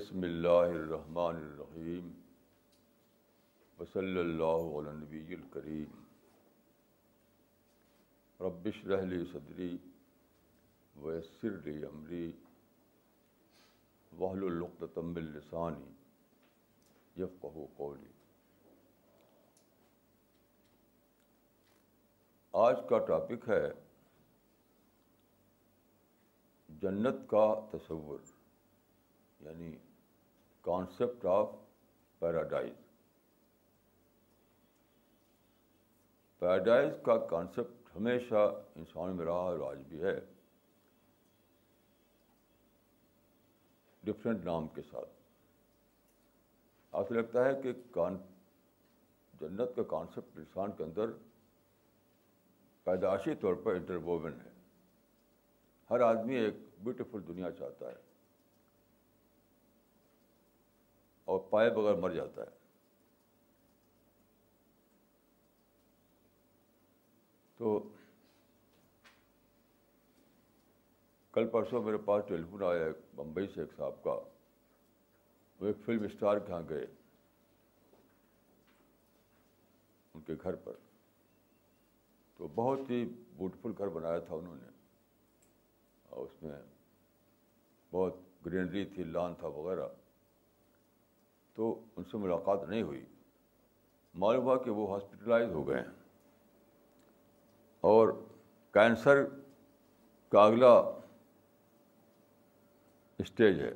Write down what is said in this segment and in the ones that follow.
بسم اللہ الرحمن الرحیم وصلی اللہ علی نبی الکریم ربش رحلی صدری ویسر لی عمری وحل القتم السانی یفقہ قولی آج کا ٹاپک ہے جنت کا تصور یعنی کانسیپٹ آف پیراڈائز پیراڈائز کا کانسیپٹ ہمیشہ انسان میں رہا اور آج بھی ہے۔ ڈفرینٹ نام کے ساتھ۔ آپ سے لگتا ہے کہ کان جنت کا کانسیپٹ انسان کے اندر پیدائشی طور پر انٹرووون ہے۔ ہر آدمی ایک بیوٹیفل دنیا چاہتا ہے۔ اور پائے بغیر مر جاتا ہے۔ تو کل پرسوں میرے پاس ٹیلیفون آیا ایک بمبئی سے ایک صاحب کا۔ وہ ایک فلم اسٹار کے یہاں گئے۔ ان کے گھر پر۔ تو بہت ہی بیوٹیفل گھر بنایا تھا انہوں نے۔ اور اس میں بہت گرینری تھی، لان تھا وغیرہ۔ تو ان سے ملاقات نہیں ہوئی۔ معلوم ہوا کہ وہ ہاسپٹلائز ہو گئے ہیں۔ اور کینسر کا اگلا اسٹیج ہے۔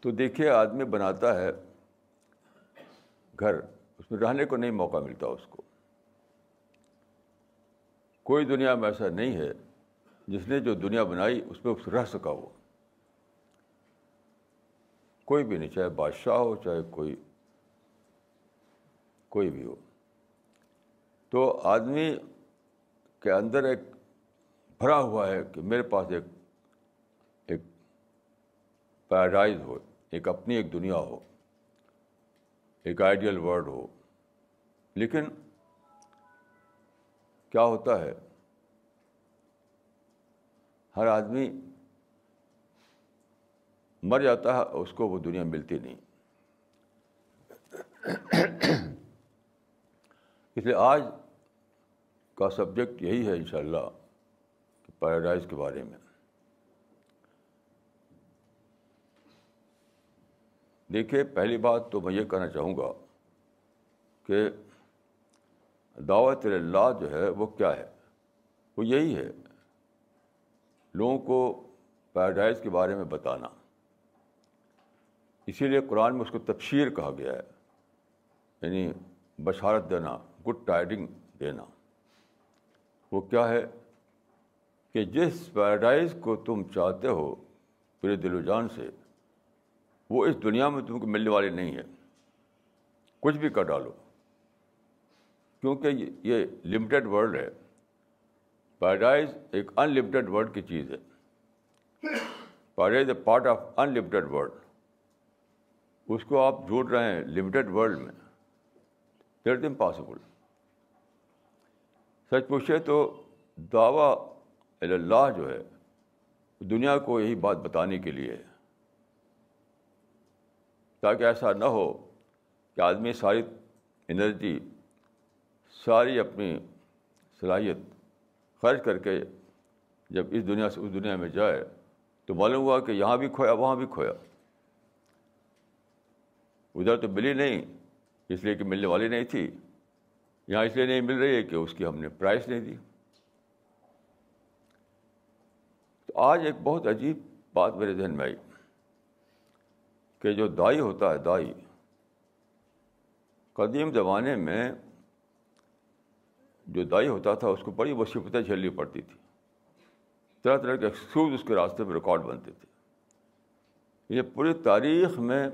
تو دیکھیے، آدمی بناتا ہے گھر، اس میں رہنے کو نہیں موقع ملتا اس کو۔ کوئی دنیا میں ایسا نہیں ہے جس نے جو دنیا بنائی، اس میں رہ سکا وہ۔ کوئی بھی نہیں، چاہے بادشاہ ہو، چاہے کوئی کوئی بھی ہو۔ تو آدمی کے اندر ایک بھرا ہوا ہے کہ میرے پاس ایک ایک پیراڈائز ہو، ایک اپنی ایک دنیا ہو، ایک آئیڈیل ورڈ ہو۔ لیکن کیا ہوتا ہے، ہر آدمی مر جاتا ہے اس کو وہ دنیا ملتی نہیں۔ اس لیے آج کا سبجیکٹ یہی ہے انشاءاللہ کہ پیراڈائز کے بارے میں۔ دیکھیے، پہلی بات تو میں یہ کہنا چاہوں گا کہ دعوت اللہ جو ہے وہ کیا ہے؟ وہ یہی ہے، لوگوں کو پیراڈائز کے بارے میں بتانا۔ اسی لیے قرآن میں اس کو تفشیر کہا گیا ہے یعنی بشارت دینا گڈ ٹائڈنگ دینا۔ وہ کیا ہے کہ جس پیراڈائز کو تم چاہتے ہو، پورے دل و جان سے، وہ اس دنیا میں تم کو ملنے والی نہیں ہے۔ کچھ بھی کر ڈالو۔ کیونکہ یہ لمیٹیڈ ورلڈ ہے۔ پیراڈائز ایک ان لمیٹیڈ ورلڈ کی چیز ہے۔ Paradise a part of unlimited world اس کو آپ ڈھونڈ رہے ہیں لمیٹیڈ ورلڈ میں۔ دیٹ امپاسبل سچ پوچھے تو دعویٰ اللہ جو ہے، دنیا کو یہی بات بتانے کے لیے تاکہ ایسا نہ ہو کہ آدمی ساری انرجی، ساری اپنی صلاحیت خرچ کر کے جب اس دنیا سے اس دنیا میں جائے، تو معلوم ہوا کہ یہاں بھی کھویا، وہاں بھی کھویا۔ ادھر تو ملی نہیں، اس لیے کہ ملنے والی نہیں تھی۔ یہاں اس لیے نہیں مل رہی ہے کہ اس کی ہم نے پرائز نہیں دی۔ تو آج ایک بہت عجیب بات میرے ذہن میں آئی کہ جو دائی ہوتا ہے، دائی، قدیم زمانے میں جو دائی ہوتا تھا، اس کو بڑی مصیبتیں جھیلنی پڑتی تھی۔ طرح طرح کے ایکسکیوز اس کے راستے میں ریکارڈ بنتے تھے۔ یہ پوری تاریخ میں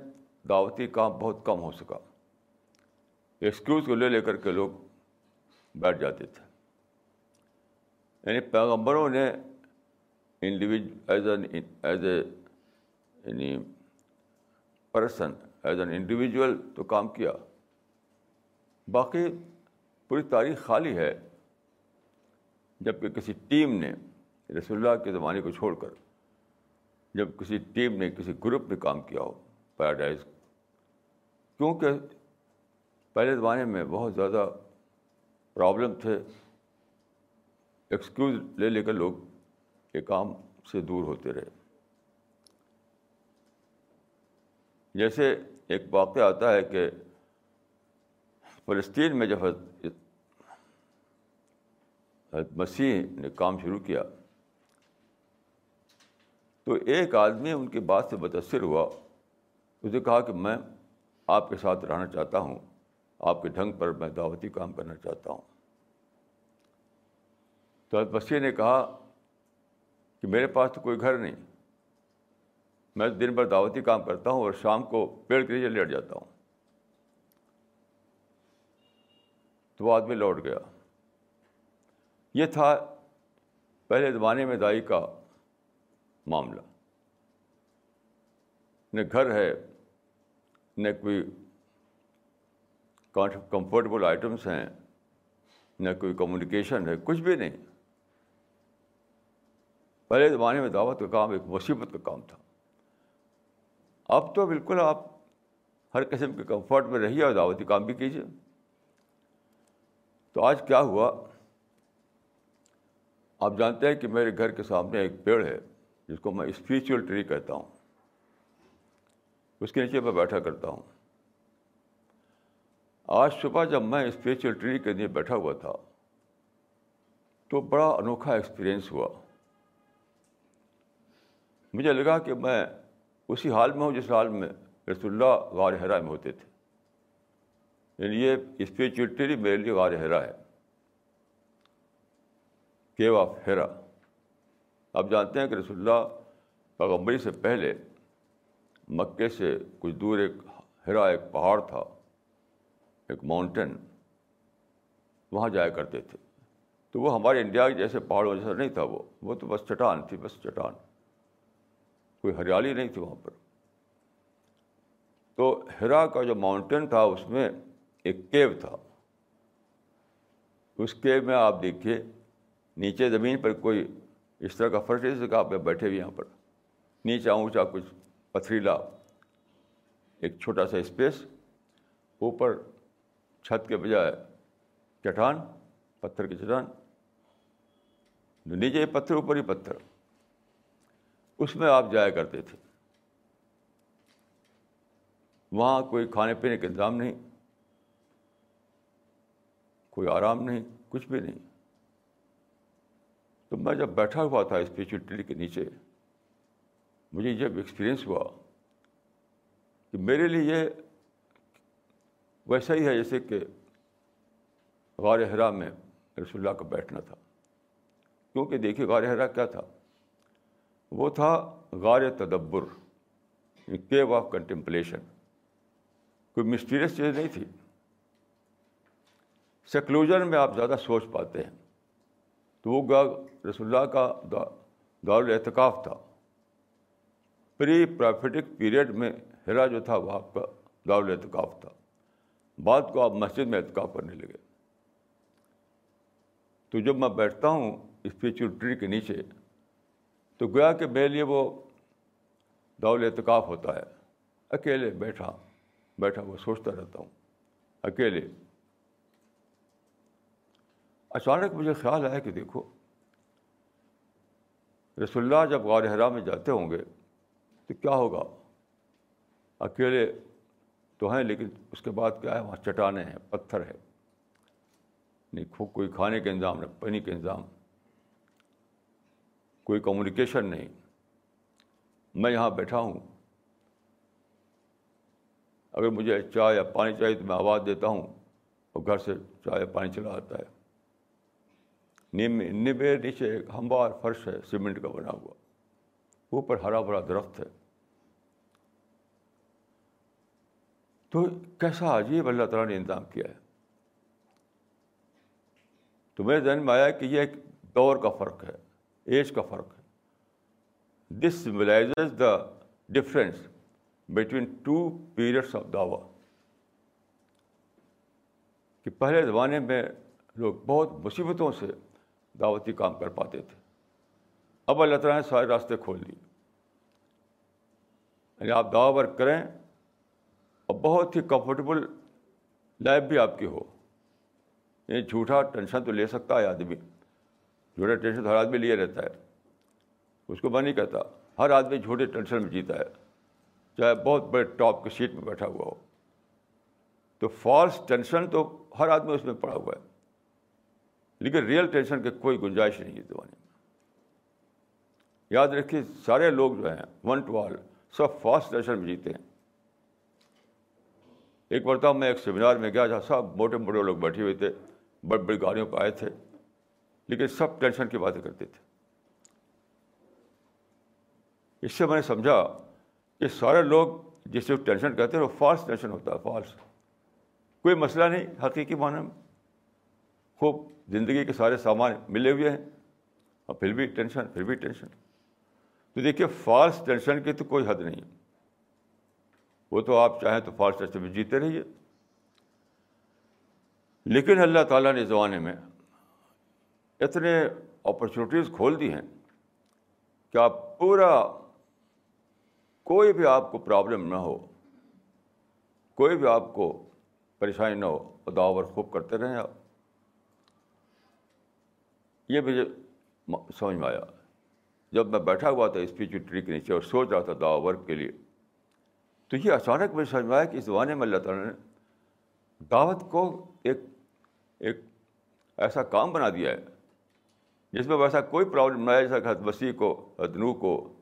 دعوتی کام بہت کم ہو سکا۔ ایکسکیوز کو لے لے کر کے لوگ بیٹھ جاتے تھے۔ یعنی پیغمبروں نے individual as an as a یعنی پرسن ایز این انڈیویجول تو کام کیا۔ باقی پوری تاریخ خالی ہے۔ جبکہ کسی ٹیم نے رسول اللہ کے زمانے کو چھوڑ کر، جب کسی ٹیم نے کسی گروپ میں کام کیا ہو پیراڈائز کیونکہ پہلے زمانے میں بہت زیادہ پرابلم تھے۔ ایکسکیوز لے لے کر لوگ یہ کام سے دور ہوتے رہے۔ جیسے ایک واقعہ آتا ہے کہ فلسطین میں جب مسیح نے کام شروع کیا، تو ایک آدمی ان کی بات سے متاثر ہوا، اسے کہا کہ میں آپ کے ساتھ رہنا چاہتا ہوں، آپ کے ڈھنگ پر میں دعوتی کام کرنا چاہتا ہوں۔ تو مسیح نے کہا کہ میرے پاس تو کوئی گھر نہیں، میں دن بھر دعوتی کام کرتا ہوں اور شام کو پیڑ کے نیچے لیٹ جاتا ہوں۔ تو وہ آدمی لوٹ گیا۔ یہ تھا پہلے زمانے میں دائی کا معاملہ۔ نہ گھر ہے نہ کوئی کمفرٹیبل آئٹمس ہیں، نہ کوئی کمیونیکیشن ہے، کچھ بھی نہیں۔ پہلے زمانے میں دعوت کا کام ایک مصیبت کا کام تھا۔ اب تو بالکل آپ ہر قسم کے کمفرٹ میں رہیے اور دعوتی کام بھی کیجیے۔ تو آج کیا ہوا؟ آپ جانتے ہیں کہ میرے گھر کے سامنے ایک پیڑ ہے، جس کو میں اسپریچول ٹری کہتا ہوں۔ اس کے نیچے میں بیٹھا کرتا ہوں۔ آج صبح جب میں اسپریچول ٹری کے نیچے بیٹھا ہوا تھا، تو بڑا انوکھا ایکسپیرئنس ہوا۔ مجھے لگا کہ میں اسی حال میں ہوں جس حال میں رسول اللہ غار حرا میں ہوتے تھے۔ یعنی یہ اسپریچولیٹی میرے لیے غار حرا ہے۔ کیو آف ہیرا آپ جانتے ہیں کہ رسول اللہ پیغمبری سے پہلے مکے سے کچھ دور ایک ہرا ایک پہاڑ تھا، ایک ماؤنٹین وہاں جایا کرتے تھے۔ تو وہ ہمارے انڈیا کے جیسے پہاڑوں جیسا نہیں تھا وہ وہ تو بس چٹان تھی، بس چٹان۔ کوئی ہریالی نہیں تھی وہاں پر۔ تو ہرا کا جو ماؤنٹین تھا، اس میں ایک کیو تھا۔ اس کیو میں آپ دیکھیے، نیچے زمین پر کوئی اس طرح کا فرش ہے کہ آپ بیٹھے ہوئے یہاں پر۔ نیچا اونچا کچھ پتھریلا، ایک چھوٹا سا اسپیس، اوپر چھت کے بجائے چٹان، پتھر کی چٹان نیچے پتھر، اوپر ہی پتھر۔ اس میں آپ جایا کرتے تھے۔ وہاں کوئی کھانے پینے کا انتظام نہیں، کوئی آرام نہیں، کچھ بھی نہیں۔ تو میں جب بیٹھا ہوا تھا اسپیچل ٹری کے نیچے مجھے جب ایکسپیرئنس ہوا کہ میرے لیے یہ ویسا ہی ہے جیسے کہ غار حرا میں رسول اللہ کا بیٹھنا تھا۔ کیونکہ دیکھیے غار حرا کیا تھا؟ وہ تھا غار تدبر کیو آف کنٹمپلیشن کوئی مسٹیریس چیز نہیں تھی۔ سیکلوجن میں آپ زیادہ سوچ پاتے ہیں۔ تو وہ گا رسول اللہ کا دارالاعتکاف تھا۔ پری پرافٹک پیریڈ میں ہرا جو تھا وہ آپ کا دارالاعتکاف تھا۔ بعد کو آپ مسجد میں اعتکاف کرنے لگے۔ تو جب میں بیٹھتا ہوں اسپریچول ٹری کے نیچے، تو گویا کہ میرے لیے وہ دول اعتکاف ہوتا ہے۔ اکیلے بیٹھا بیٹھا وہ سوچتا رہتا ہوں۔ اکیلے۔ اچانک مجھے خیال آیا کہ دیکھو، رسول اللہ جب غار حرا میں جاتے ہوں گے تو کیا ہوگا؟ اکیلے تو ہیں، لیکن اس کے بعد کیا ہے؟ وہاں چٹانیں ہیں، پتھر ہے نہیں کوئی کھانے کا انتظام نہ پانی کا انتظام۔ کوئی کمیونیکیشن نہیں۔ میں یہاں بیٹھا ہوں۔ اگر مجھے چائے یا پانی چاہیے تو میں آواز دیتا ہوں اور گھر سے چائے یا پانی چلا آتا ہے۔ نبے نیچے ایک ہموار فرش ہے، سیمنٹ کا بنا ہوا۔ اوپر ہرا بھرا درخت ہے۔ تو کیسا عجیب اللہ تعالیٰ نے انتظام کیا ہے۔ تو میرے ذہن میں آیا کہ یہ ایک دور کا فرق ہے، ایج کا فرق ہے۔ This symbolizes the difference between two periods of داوا کہ پہلے زمانے میں لوگ بہت مصیبتوں سے دعوتی کام کر پاتے تھے۔ اب اللہ تعالیٰ نے سارے راستے کھول دیے۔ یعنی آپ دعا ورک کریں اور بہت ہی کمفرٹیبل لائف بھی آپ کی ہو۔ یہ جھوٹا ٹینشن تو لے سکتا ہے آدمی۔ جھوٹا ٹینشن تو ہر آدمی لیے رہتا ہے۔ اس کو میں نہیں کہتا، ہر آدمی جھوٹے ٹینشن میں جیتا ہے۔ چاہے بہت بڑے ٹاپ کی سیٹ میں بیٹھا ہوا ہو۔ تو فالس ٹینشن تو ہر آدمی اس میں پڑا ہوا ہے۔ لیکن ریئل ٹینشن کی کوئی گنجائش نہیں ہے زمانے میں۔ یاد رکھیے، سارے لوگ جو ہیں ون ٹو آل سب فاسٹ ٹینشن میں جیتے ہیں۔ ایک مرتبہ میں ایک سیمینار میں گیا جہاں سب موٹے موٹے لوگ بیٹھے ہوئے تھے، بڑی بڑی گاڑیوں پہ آئے تھے، لیکن سب ٹینشن کی باتیں کرتے تھے۔ اس سے میں نے سمجھا کہ سارے لوگ جس سے ٹینشن کہتے ہیں، وہ فالس ٹینشن ہوتا ہے فالس کوئی مسئلہ نہیں، حقیقی معنی میں۔ خوب زندگی کے سارے سامان ملے ہوئے ہیں، اور پھر بھی ٹینشن پھر بھی ٹینشن تو دیکھیے فالس ٹینشن کی تو کوئی حد نہیں۔ وہ تو آپ چاہیں تو فالس ٹینشن میں جیتے رہیے۔ لیکن اللہ تعالیٰ نے زمانے میں اتنے اپرچونیٹیز کھول دی ہیں کہ آپ پورا کوئی بھی آپ کو پرابلم نہ ہو، کوئی بھی آپ کو پریشانی نہ ہو داور خوب کرتے رہیں آپ۔ یہ مجھے سمجھ میں آیا۔ جب میں بیٹھا ہوا تھا اسپیچ ٹری کے نیچے اور سوچ رہا تھا دعا ورک کے لیے، تو یہ اچانک مجھے سمجھ میں آیا کہ اس زمانے میں اللہ تعالیٰ نے دعوت کو ایک ایک ایسا کام بنا دیا ہے، جس میں ویسا کوئی پرابلم نہ آیا جیسا کہ حد مسیح کو حدنو کو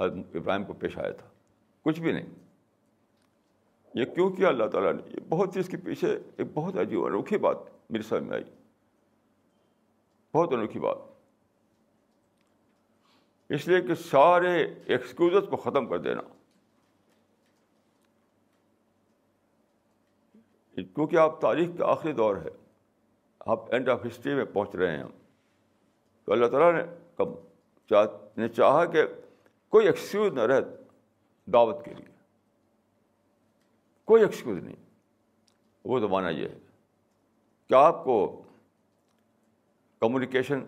حد ابراہیم کو پیش آیا تھا، کچھ بھی نہیں۔ یہ کیوں کیا اللہ تعالیٰ نے؟ یہ بہت چیز کے پیچھے ایک بہت عجیب، انوکھی بات میری سمجھ میں آئی۔ بہت انوکھی بات۔ اس لیے کہ سارے ایکسکیوزز کو ختم کر دینا۔ کیونکہ آپ تاریخ کا آخری دور ہے آپ اینڈ آف ہسٹری میں پہنچ رہے ہیں۔ تو اللہ تعالیٰ نے کب نے چاہا کہ کوئی ایکسکیوز نہ رہے دعوت کے لیے۔ کوئی ایکسکیوز نہیں۔ وہ زمانہ یہ ہے کہ آپ کو کمیونیکیشن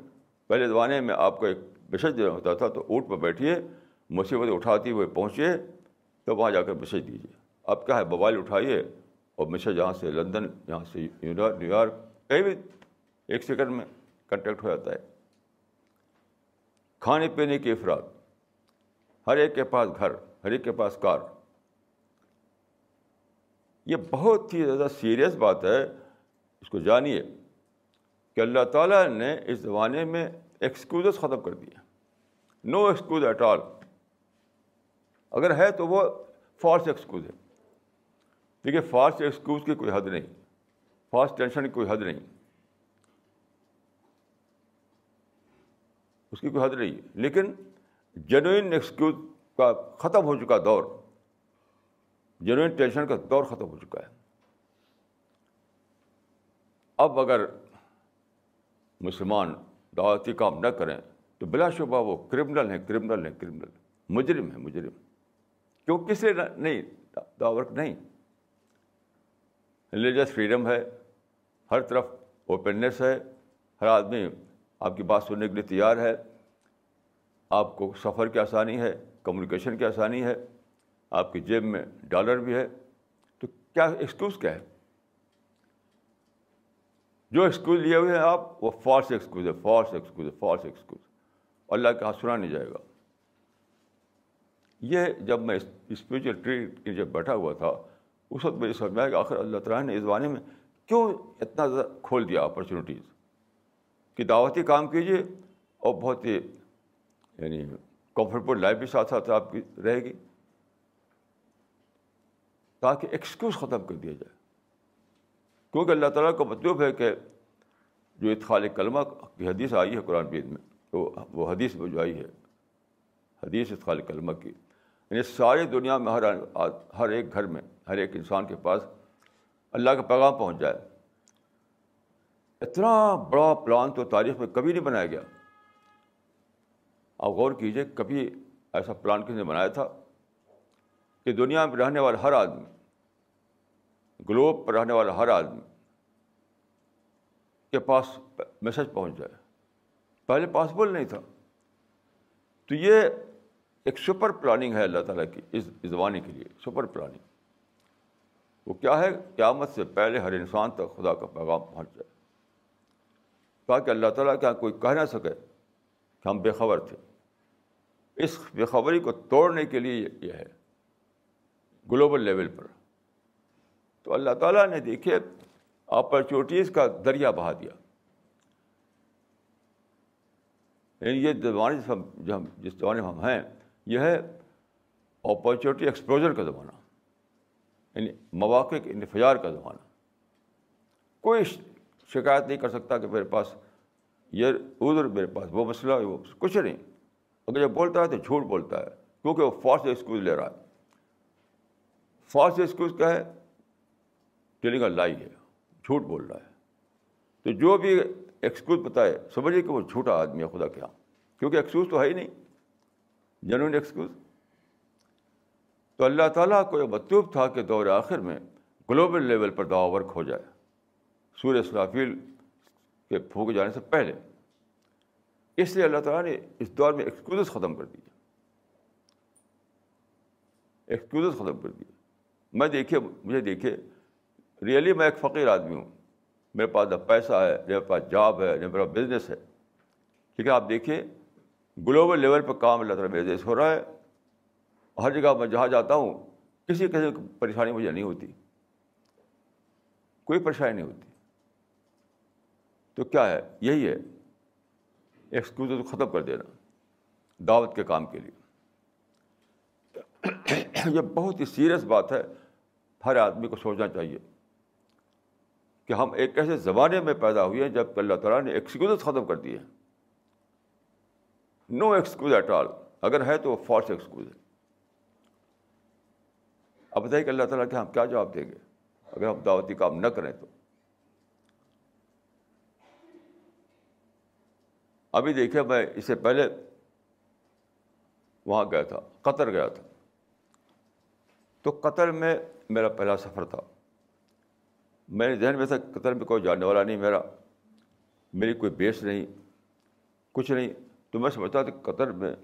پہلے زمانے میں آپ کو ایک میسج دینا ہوتا تھا تو اونٹ پہ بیٹھیے مصیبت اٹھاتی ہوئے پہنچیے تو وہاں جا کر میسج دیجیے اب کیا ہے موبائل اٹھائیے اور میسج یہاں سے لندن یہاں سے نیو یارک کہیں بھی ایک سیکنڈ میں کنٹیکٹ ہو جاتا ہے کھانے پینے کے افراد ہر ایک کے پاس گھر ہر ایک کے پاس کار یہ بہت ہی زیادہ سیریس بات ہے اس کو جانیے کہ اللہ تعالیٰ نے اس زمانے میں ایکسکیوزز ختم کر دیا۔ نو ایکسکیوز ایٹ آل اگر ہے تو وہ فالس ایکسکیوز ہے۔ دیکھیے فاسٹ ایکسکیوز کی کوئی حد نہیں۔ فاسٹ ٹینشن کی کوئی حد نہیں۔ اس کی کوئی حد نہیں۔ ہے لیکن جینوئن ایکسکیوز کا ختم ہو چکا دور۔ جینوئن ٹینشن کا دور ختم ہو چکا ہے۔ اب اگر مسلمان دعوتی کام نہ کریں تو بلا شبہ وہ کرمنل ہیں کرمنل ہیں کرمنل مجرم ہے مجرم۔ کیوں کس لیے نہیں دعوت نہیں۔ ریلیجس فریڈم ہے، ہر طرف اوپننیس ہے۔ ہر آدمی آپ کی بات سننے کے لیے تیار ہے۔ آپ کو سفر کی آسانی ہے کمیونیکیشن کی آسانی ہے۔ آپ کی جیب میں ڈالر بھی ہے۔ تو کیا ایکسکیوز کیا ہے؟ جو ایکسکیوز لیے ہوئے ہیں آپ، وہ فالس ایکسکیوز ہے فالس ایکسکیوز ہے فالس ایکسکیوز اللہ کے ہاتھ سنا نہیں جائے گا۔ یہ جب میں اسپریچل ٹری جب بیٹھا ہوا تھا، اس وقت مجھے سمجھ میں آیا کہ آخر اللہ تعالیٰ نے اس زمانے میں کیوں اتنا زیادہ کھول دیا اپرچونیٹیز کہ دعوتی کام کیجیے اور بہت ہی یعنی کمفرٹیبل لائف بھی ساتھ ساتھ آپ کی رہے گی۔ تاکہ ایکسکیوز ختم کر دیا جائے۔ کیونکہ اللہ تعالیٰ کا مطلب ہے کہ جو اتخال کلمہ کی حدیث آئی ہے قرآن بید میں تو وہ حدیث میں جو آئی ہے، حدیث اتخال کلمہ کی۔ یعنی ساری دنیا میں ہر ہر ایک گھر میں، ہر ایک انسان کے پاس اللہ کا پیغام پہنچ جائے۔ اتنا بڑا پلان تو تاریخ میں کبھی نہیں بنایا گیا۔ آپ غور کیجیے کبھی ایسا پلان کسی نے بنایا تھا کہ دنیا میں رہنے والا ہر آدمی گلوب پر رہنے والا ہر آدمی کے پاس میسج پہنچ جائے۔ پہلے پاسبل نہیں تھا۔ تو یہ ایک سپر پلاننگ ہے اللہ تعالیٰ کی اس زمانے کے لیے سپر پلاننگ وہ کیا ہے؟ قیامت سے پہلے ہر انسان تک خدا کا پیغام پہنچ جائے۔ تاکہ اللہ تعالیٰ کیا کوئی کہہ نہ سکے کہ ہم بے خبر تھے۔ اس بے خبری کو توڑنے کے لیے یہ ہے۔ گلوبل لیول پر۔ تو اللہ تعالیٰ نے دیکھے اپرچونیٹیز کا دریا بہا دیا۔ یعنی یہ زمانے ہم جو ہم جس زمانے میں ہم ہیں، یہ ہے اپرچونیٹی ایکسپوجر کا زمانہ۔ یعنی مواقع کے انفجار کا زمانہ۔ کوئی شکایت نہیں کر سکتا کہ میرے پاس یہ ادھر میرے پاس وہ مسئلہ ہے وہ کچھ نہیں۔ اگر جب بولتا ہے تو جھوٹ بولتا ہے، کیونکہ وہ فالس ایکسکیوز لے رہا ہے۔ فالس ایکسکیوز کیا ہے؟ ٹیلنگ کا لائی ہے، جھوٹ بول رہا ہے۔ تو جو بھی ایکسکیوز بتائے سمجھے کہ وہ جھوٹا آدمی ہے، خدا کیا ہاں۔ کیونکہ ایکسکیوز تو ہے ہی نہیں۔ جنون ایکسکیوز تو اللہ تعالیٰ کو یہ مطلوب تھا کہ دور آخر میں گلوبل لیول پر دعا ورک ہو جائے۔ سورہ اسرافیل کے پھونک جانے سے پہلے۔ اس لیے اللہ تعالیٰ نے اس دور میں ایکسکیوز ختم کر دیے۔ ایکسکیوز ختم کر دیے۔ میں دیکھیے، مجھے دیکھے ریئلی میں ایک فقیر آدمی ہوں۔ میرے پاس نہ پیسہ ہے، میرے پاس جاب ہے نہ میرا بزنس ہے۔ ٹھیک ہے، آپ دیکھیے گلوبل لیول پہ کام اللہ تعالیٰ میرے ہو رہا ہے۔ ہر جگہ میں جہاں جاتا ہوں، کسی قسم کی پریشانی مجھے نہیں ہوتی۔ کوئی پریشانی نہیں ہوتی۔ تو کیا ہے؟ یہی ہے ایکسکیوز ختم کر دینا۔ دعوت کے کام کے لیے۔ یہ بہت ہی سیریس بات ہے۔ ہر آدمی کو سوچنا چاہیے۔ کہ ہم ایک ایسے زمانے میں پیدا ہوئے ہیں جبکہ اللہ تعالیٰ نے ایکسکیوز ختم کر دیے نو ایکسکیوز ایٹ آل اگر ہے تو وہ فالس ایکسکیوز ہے اب بتائیے کہ اللہ تعالیٰ کے ہم کیا جواب دیں گے؟ اگر ہم دعوتی کام نہ کریں تو۔ ابھی دیکھیے میں اس سے پہلے وہاں گیا تھا، قطر گیا تھا۔ تو قطر میں میرا پہلا سفر تھا۔ میرے ذہن میں تھا قطر میں کوئی جاننے والا نہیں، میرا، میری کوئی بیس نہیں، کچھ نہیں۔ تو میں سمجھتا تھا قطر میں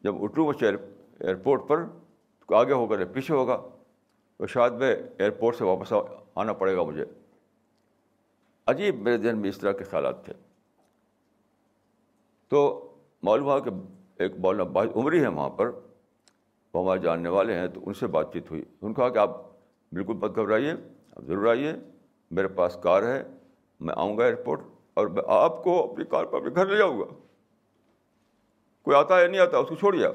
جب اٹھوں میں ایئرپورٹ پر، تو آگے ہوگا یا پیچھے ہوگا۔ تو شاید میں ایئرپورٹ سے واپس آنا پڑے گا مجھے۔ عجیب میرے ذہن میں اس طرح کے خیالات تھے۔ تو معلوم ہوا کہ ایک مولانا باز عمری ہے وہاں پر، وہ ہمارے جاننے والے ہیں، تو ان سے بات چیت ہوئی۔ ان کہا کہ آپ بالکل مت گھبرائیے۔ آپ ضرور آئیے، میرے پاس کار ہے، میں آؤں گا ایئرپورٹ اور میں آپ کو اپنی کار پر اپنے گھر لے جاؤں گا۔ کوئی آتا ہے نہیں آتا، اس کو چھوڑیے آپ۔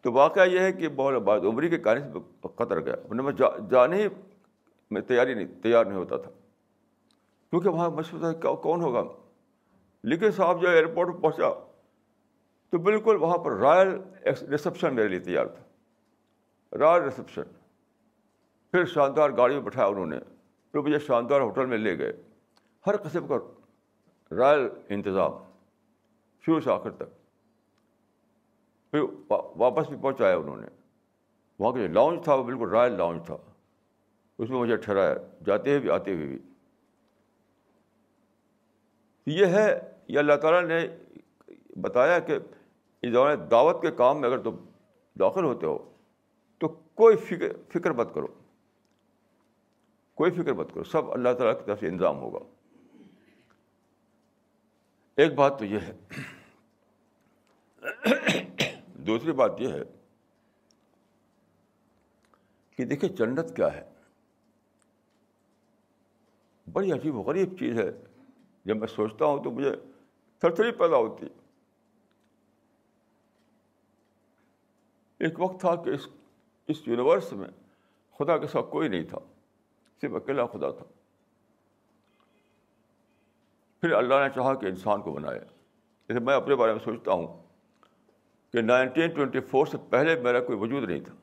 تو واقعہ یہ ہے کہ بہت بعد عمری کے کہانی سے قطر گیا۔ انہیں میں جانے ہی میں تیاری نہیں، تیار نہیں ہوتا تھا۔ کیونکہ وہاں مشہور تھا کون ہوگا؟ لیکن صاحب جو ایئرپورٹ پہ پہنچا، تو بالکل وہاں پر رائل ریسیپشن میرے لیے تیار تھا۔ Royal reception. پھر شاندار گاڑی میں بٹھایا انہوں نے۔ پھر مجھے شاندار ہوٹل میں لے گئے۔ ہر قسم کا رائل انتظام۔ شروع سے آخر تک۔ پھر واپس بھی پہنچایا انہوں نے۔ وہاں کا جو لاؤنج تھا وہ بالکل رائل لاؤنج تھا۔ اس میں مجھے ٹھہرایا۔ جاتے ہوئے بھی، آتے ہوئے بھی۔ یہ ہے، یہ اللہ تعالیٰ نے بتایا کہ اس دوران دعوت کے کام میں اگر تم داخل ہوتے ہو تو کوئی فکر فکر مت کرو۔ کوئی فکر مت کرو، سب اللہ تعالیٰ کی طرف سے انتظام ہوگا۔ ایک بات تو یہ ہے۔ دوسری بات یہ ہے کہ دیکھیے جنت کیا ہے۔ بڑی عجیب و غریب چیز ہے۔ جب میں سوچتا ہوں تو مجھے تھر تھری پیدا ہوتی۔ ایک وقت تھا کہ اس اس یونیورس میں خدا کے ساتھ کوئی نہیں تھا۔ صرف اکیلا خدا تھا۔ پھر اللہ نے چاہا کہ انسان کو بنایا جیسے میں اپنے بارے میں سوچتا ہوں کہ نائنٹین ٹوینٹی فور سے پہلے میرا کوئی وجود نہیں تھا۔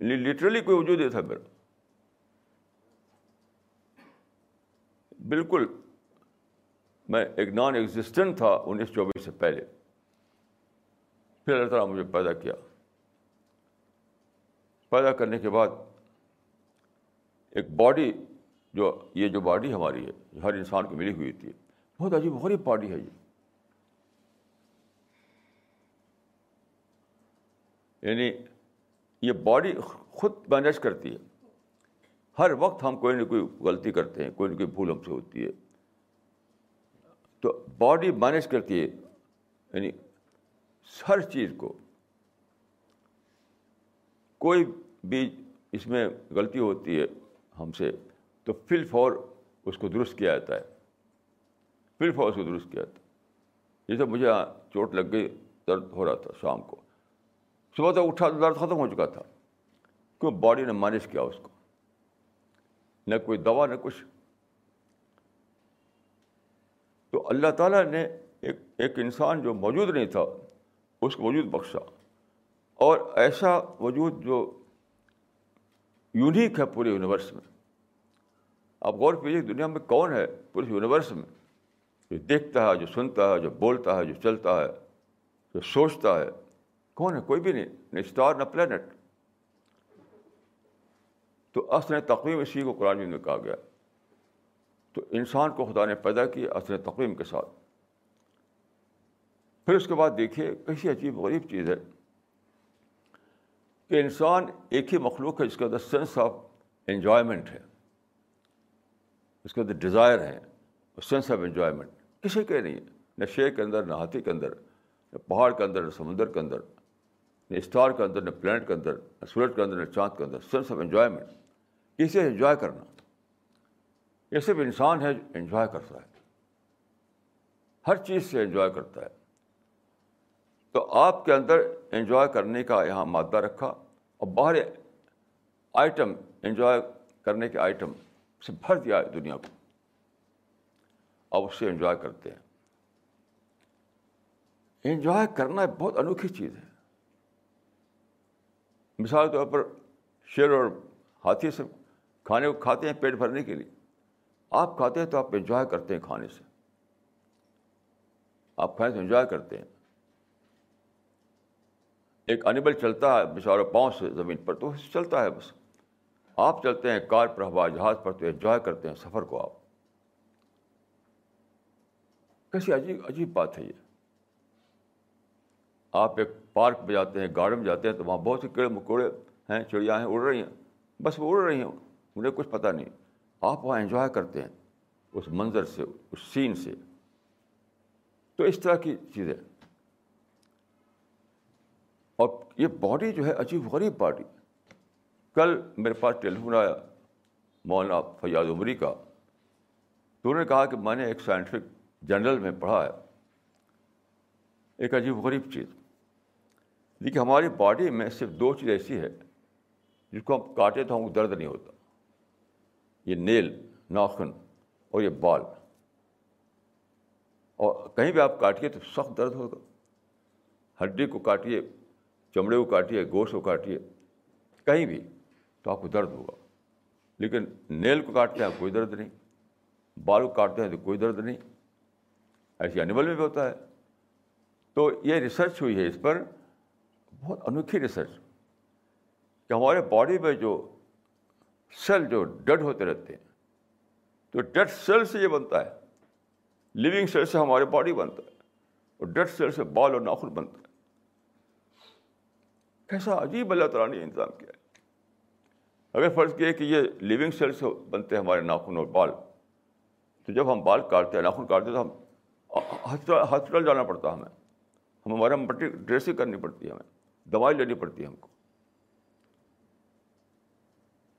لٹرلی کوئی وجود نہیں تھا میرا۔ بالکل میں ایک نان ایگزسٹنٹ تھا انیس چوبیس سے پہلے۔ پھر اللہ تعالیٰ مجھے پیدا کیا۔ پیدا کرنے کے بعد ایک باڈی جو یہ جو باڈی ہماری ہے، جو ہر انسان کو ملی ہوئی تھی بہت عجیب غریب باڈی ہے یہ۔ یعنی یہ باڈی خود مینیج کرتی ہے۔ ہر وقت ہم کوئی نہ کوئی غلطی کرتے ہیں، کوئی نہ کوئی بھول ہم سے ہوتی ہے۔ تو باڈی مینیج کرتی ہے یعنی ہر چیز کو۔ کوئی بھی اس میں غلطی ہوتی ہے ہم سے، تو فل فور اس کو درست کیا جاتا ہے۔ فل فور اس کو درست کیا جاتا ہے۔ جیسے مجھے چوٹ لگ گئی، درد ہو رہا تھا شام کو۔ صبح تک اٹھا درد ختم ہو چکا تھا۔ کیوں باڈی نے مانش کیا اس کو۔ نہ کوئی دوا، نہ کچھ۔ تو اللہ تعالیٰ نے ایک ایک انسان جو موجود نہیں تھا، اس کو وجود بخشا۔ اور ایسا وجود جو یونیک ہے پورے یونیورس میں۔ آپ غور کیجیے دنیا میں کون ہے پورے یونیورس میں، جو دیکھتا ہے، جو سنتا ہے، جو بولتا ہے، جو چلتا ہے، جو سوچتا ہے۔ کون ہے؟ کوئی بھی نہیں، نہ اسٹار نہ پلانٹ تو اصل تقویم اسی کو قرآن میں کہا گیا۔ تو انسان کو خدا نے پیدا کیا اصل تقویم کے ساتھ۔ پھر اس کے بعد دیکھیے کیسی عجیب غریب چیز ہے۔ کہ انسان ایک ہی مخلوق ہے جس کے اندر سینس آف انجوائمنٹ ہے، اس کے اندر ڈیزائر ہے سینس آف انجوائمنٹ کسی کے نہیں ہے نہ شیر کے اندر، نہ ہاتھی کے اندر، نہ پہاڑ کے اندر، نہ سمندر کے اندر، نہ اسٹار کے اندر، نہ پلانٹ کے اندر، نہ سورج کے اندر، نہ چاند کے اندر۔ سینس آف انجوائمنٹ کسی انجوائے کرنا؟ یہ صرف انسان ہے جو انجوائے کرتا ہے۔ ہر چیز سے انجوائے کرتا ہے۔ تو آپ کے اندر انجوائے کرنے کا یہاں مادہ رکھا اور باہر آئٹم انجوائے کرنے کے آئٹم سے بھر دیا ہے دنیا کو۔ آپ اس سے انجوائے کرتے ہیں۔ انجوائے کرنا بہت انوکھی چیز ہے۔ مثال کے طور پر شیر اور ہاتھی سے کھانے کو کھاتے ہیں پیٹ بھرنے کے لیے۔ آپ کھاتے ہیں تو آپ انجوائے کرتے ہیں کھانے سے۔ آپ کھانے سے انجوائے کرتے ہیں۔ ایک انیبل چلتا ہے بچاروں پاؤں سے زمین پر، تو چلتا ہے بس۔ آپ چلتے ہیں کار پر ہوا جہاز پر، تو انجوائے کرتے ہیں سفر کو آپ۔ کیسی عجیب عجیب بات ہے یہ۔ آپ ایک پارک میں جاتے ہیں گارڈن میں جاتے ہیں، تو وہاں بہت سے کیڑے مکوڑے ہیں، چڑیا ہیں، اڑ رہی ہیں۔ بس وہ اڑ رہی ہیں، انہیں کچھ پتہ نہیں۔ آپ وہاں انجوائے کرتے ہیں، اس منظر سے، اس سین سے۔ تو اس طرح کی چیزیں۔ اور یہ باڈی جو ہے عجیب غریب باڈی کل میرے پاس ٹیلیفون آیا، مولانا فیاض عمری کا۔ تو انہوں نے کہا کہ میں نے ایک سائنٹیفک جرنل میں پڑھا ہے۔ ایک عجیب غریب چیز۔ دیکھیے، ہماری باڈی میں صرف دو چیز ایسی ہے، جس کو ہم کاٹے تو ہم کو درد نہیں ہوتا۔ یہ نیل ناخن اور یہ بال۔ اور کہیں بھی آپ کاٹیے تو سخت درد ہوگا۔ ہڈی کو کاٹیے چمڑے کو کاٹیے، گوشت کو کاٹیے، کہیں بھی تو آپ کو درد ہوگا۔ لیکن نیل کو کاٹتے ہیں کوئی درد نہیں، بال کو کاٹتے ہیں تو کوئی درد نہیں۔ ایسی اینیمل میں بھی ہوتا ہے۔ تو یہ ریسرچ ہوئی ہے اس پر، بہت انوکھی ریسرچ کہ ہمارے باڈی میں جو سیل جو ڈیڈ ہوتے رہتے ہیں، تو ڈیڈ سیل سے یہ بنتا ہے لیونگ سیل سے ہمارے باڈی بنتا ہے، اور ڈیڈ سیل سے بال اور ناخن بنتا ہے۔ کیسا عجیب اللہ تعالیٰ نے انتظام کیا ہے۔ اگر فرض کیا کہ یہ لیونگ سیل سے بنتے ہیں ہمارے ناخن اور بال، تو جب ہم بال کاٹتے ہیں، ناخن کاٹتے تو ہم ہاسپٹل جانا پڑتا ہمیں۔ ہم ہمارا مٹی ڈریسنگ کرنی پڑتی ہے ہمیں۔ دوائی لینی پڑتی ہے ہم کو۔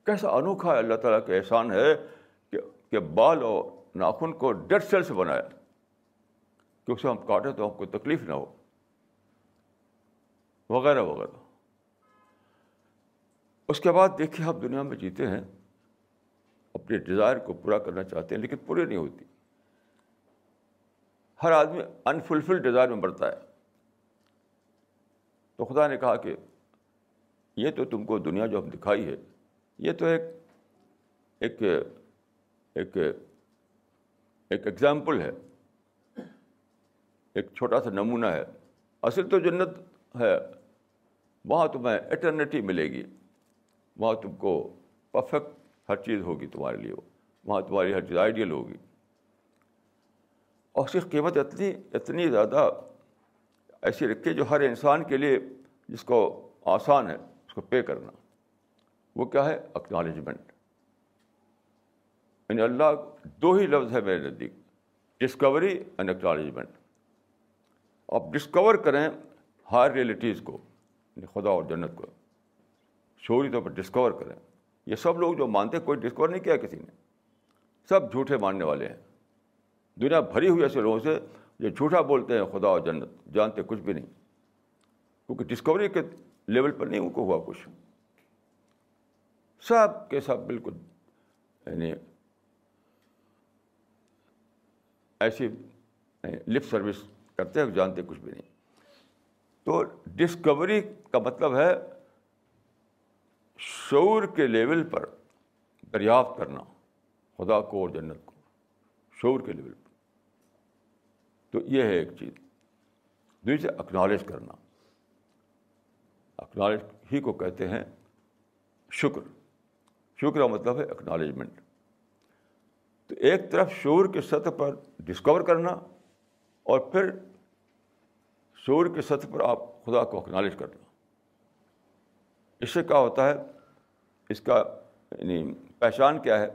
کیسا انوکھا ہے اللہ تعالیٰ کا احسان ہے کہ کہ بال اور ناخن کو ڈیڈ سیل سے بنایا۔ کہ اسے ہم کاٹیں تو ہم کو تکلیف نہ ہو۔ وغیرہ وغیرہ۔ اس کے بعد دیکھیے آپ دنیا میں جیتے ہیں اپنے ڈیزائر کو پورا کرنا چاہتے ہیں لیکن پوری نہیں ہوتی۔ ہر آدمی انفلفل ڈیزائر میں بڑھتا ہے۔ تو خدا نے کہا کہ یہ تو تم کو دنیا جو ہم دکھائی ہے، یہ تو ایک ایک ایک ایک ایگزامپل ہے۔ ایک چھوٹا سا نمونہ ہے۔ اصل تو جنت ہے، وہاں تمہیں اٹرنیٹی ملے گی۔ وہاں تم کو پرفیکٹ ہر چیز ہوگی تمہارے لیے۔ وہاں تمہاری ہر چیز آئیڈیل ہوگی۔ اور اس کی قیمت اتنی اتنی زیادہ ایسی رکھی جو ہر انسان کے لیے جس کو آسان ہے، اس کو پے کرنا۔ وہ کیا ہے؟ اکنالجمنٹ یعنی اللہ دو ہی لفظ ہے میرے نزدیک۔ ڈسکوری اینڈ اکنالجمنٹ آپ ڈسکور کریں ہائر ریئلٹیز کو یعنی خدا اور جنت کو۔ شعوری طور پر ڈسکور کریں۔ یہ سب لوگ جو مانتے ہیں، کوئی ڈسکور نہیں کیا کسی نے۔ سب جھوٹے ماننے والے ہیں۔ دنیا بھری ہوئی ایسے لوگوں سے جو جھوٹا بولتے ہیں، خدا اور جنت۔ جانتے کچھ بھی نہیں۔ کیونکہ ڈسکوری کے لیول پر نہیں، ان کو ہوا کچھ۔ سب کے سب بالکل یعنی ایسی یعنی لپ سروس کرتے ہیں، جانتے کچھ بھی نہیں۔ تو ڈسکوری کا مطلب ہے شعور کے لیول پر دریافت کرنا خدا کو اور جنت کو، شعور کے لیول پر۔ تو یہ ہے ایک چیز۔ دوسرے اکنالج کرنا۔ اکنالج ہی کو کہتے ہیں شکر۔ شکر کا مطلب ہے اکنالجمنٹ تو ایک طرف شعور کی سطح پر ڈسکور کرنا اور پھر شعور کی سطح پر آپ خدا کو اکنالج کرنا۔ اس سے کیا ہوتا ہے؟ اس کا یعنی پہچان کیا ہے؟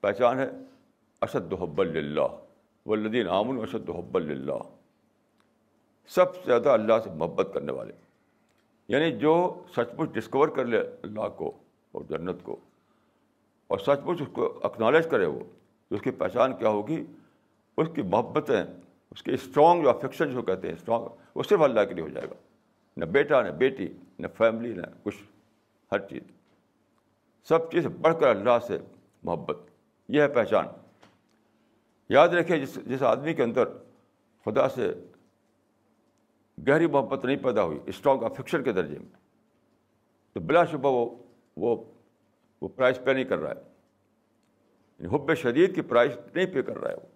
پہچان ہے اشد حب اللہ والذین آمن اشد حب اللہ سب سے زیادہ اللہ سے محبت کرنے والے۔ یعنی جو سچ مچ ڈسکور کر لے اللہ کو اور جنت کو، اور سچ مچ اس کو اکنالج کرے وہ اس کی پہچان کیا ہوگی؟ اس کی محبتیں، اس کے اسٹرانگ جو افیکشن جو کہتے ہیں اسٹرانگ وہ صرف اللہ کے لیے ہو جائے گا۔ نہ بیٹا نہ بیٹی نہ فیملی نہ کچھ، ہر چیز۔ سب چیز بڑھ کر اللہ سے محبت، یہ ہے پہچان۔ یاد رکھیں جس جس آدمی کے اندر خدا سے گہری محبت نہیں پیدا ہوئی اسٹرانگ افیکشن کے درجے میں، تو بلا شبہ وہ وہ وہ پرائز پے نہیں کر رہا ہے۔ یعنی حب شدید کی پرائز نہیں پے کر رہا ہے وہ۔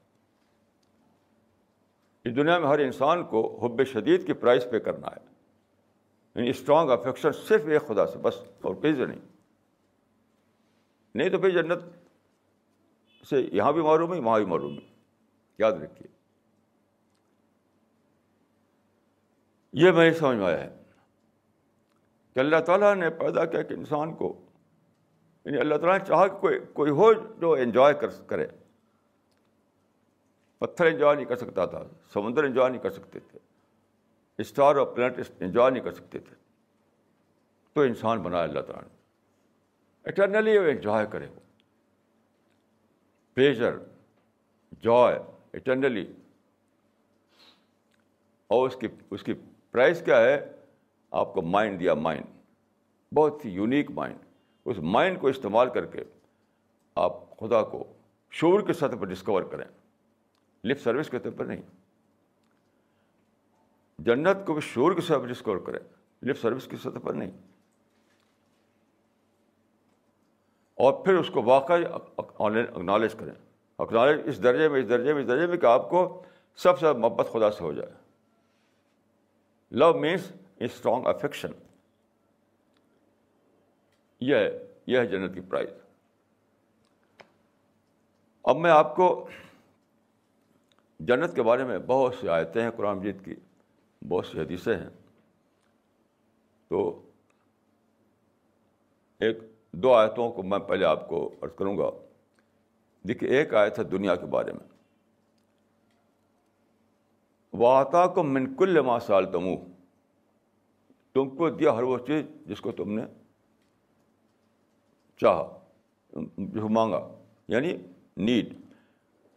اس دنیا میں ہر انسان کو حب شدید کی پرائز پے کرنا ہے۔ یعنی اسٹرانگ افیکشن صرف ایک خدا سے، بس، اور کہیں سے نہیں۔ نہیں تو پھر جنت سے یہاں بھی معروم ہے، وہاں بھی معروم ہے۔ یاد رکھیے۔ یہ میں سمجھ میں آیا ہے کہ اللہ تعالیٰ نے پیدا کیا کہ انسان کو یعنی اللہ تعالیٰ نے چاہا کہ کوئی کوئی ہو جو انجوائے کر، کرے۔ پتھر انجوائے نہیں کر سکتا تھا، سمندر انجوائے نہیں کر سکتے تھے۔ اسٹار اور پلانٹ انجوائے نہیں کر سکتے تھے۔ تو انسان بنایا اللہ تعالیٰ۔ نے اٹرنلی وہ انجوائے کرے وہ۔ پلیزر جوائے اٹرنلی اور اس کی اس کی پرائز کیا ہے؟ آپ کو مائنڈ دیا مائنڈ بہت ہی یونیک مائنڈ اس مائنڈ کو استعمال کر کے آپ خدا کو شعور کی سطح پر ڈسکور کریں۔ لپ سروس کے طور پر نہیں۔ جنت کو بھی شعور کی سطح پر ڈسکور کریں لپ سروس کی سطح پر نہیں۔ اور پھر اس کو واقعی اکنالج کریں۔ اکنالج اس درجے میں، اس درجے میں، اس درجے میں کہ آپ کو سب سے محبت خدا سے ہو جائے۔ لو مینس اسٹرانگ افیکشن یہ ہے یہ ہے جنت کی پرائز۔ اب میں آپ کو جنت کے بارے میں بہت سی آیتیں ہیں قرآن مجید کی۔ بہت سی حدیثیں ہیں۔ تو ایک دو آیتوں کو میں پہلے آپ کو عرض کروں گا۔ دیکھیے، ایک آیت ہے دنیا کے بارے میں۔ واتا کو منکل ما سال تمو تم کو دیا ہر وہ چیز جس کو تم نے چاہا، جو مانگا۔ یعنی نیڈ۔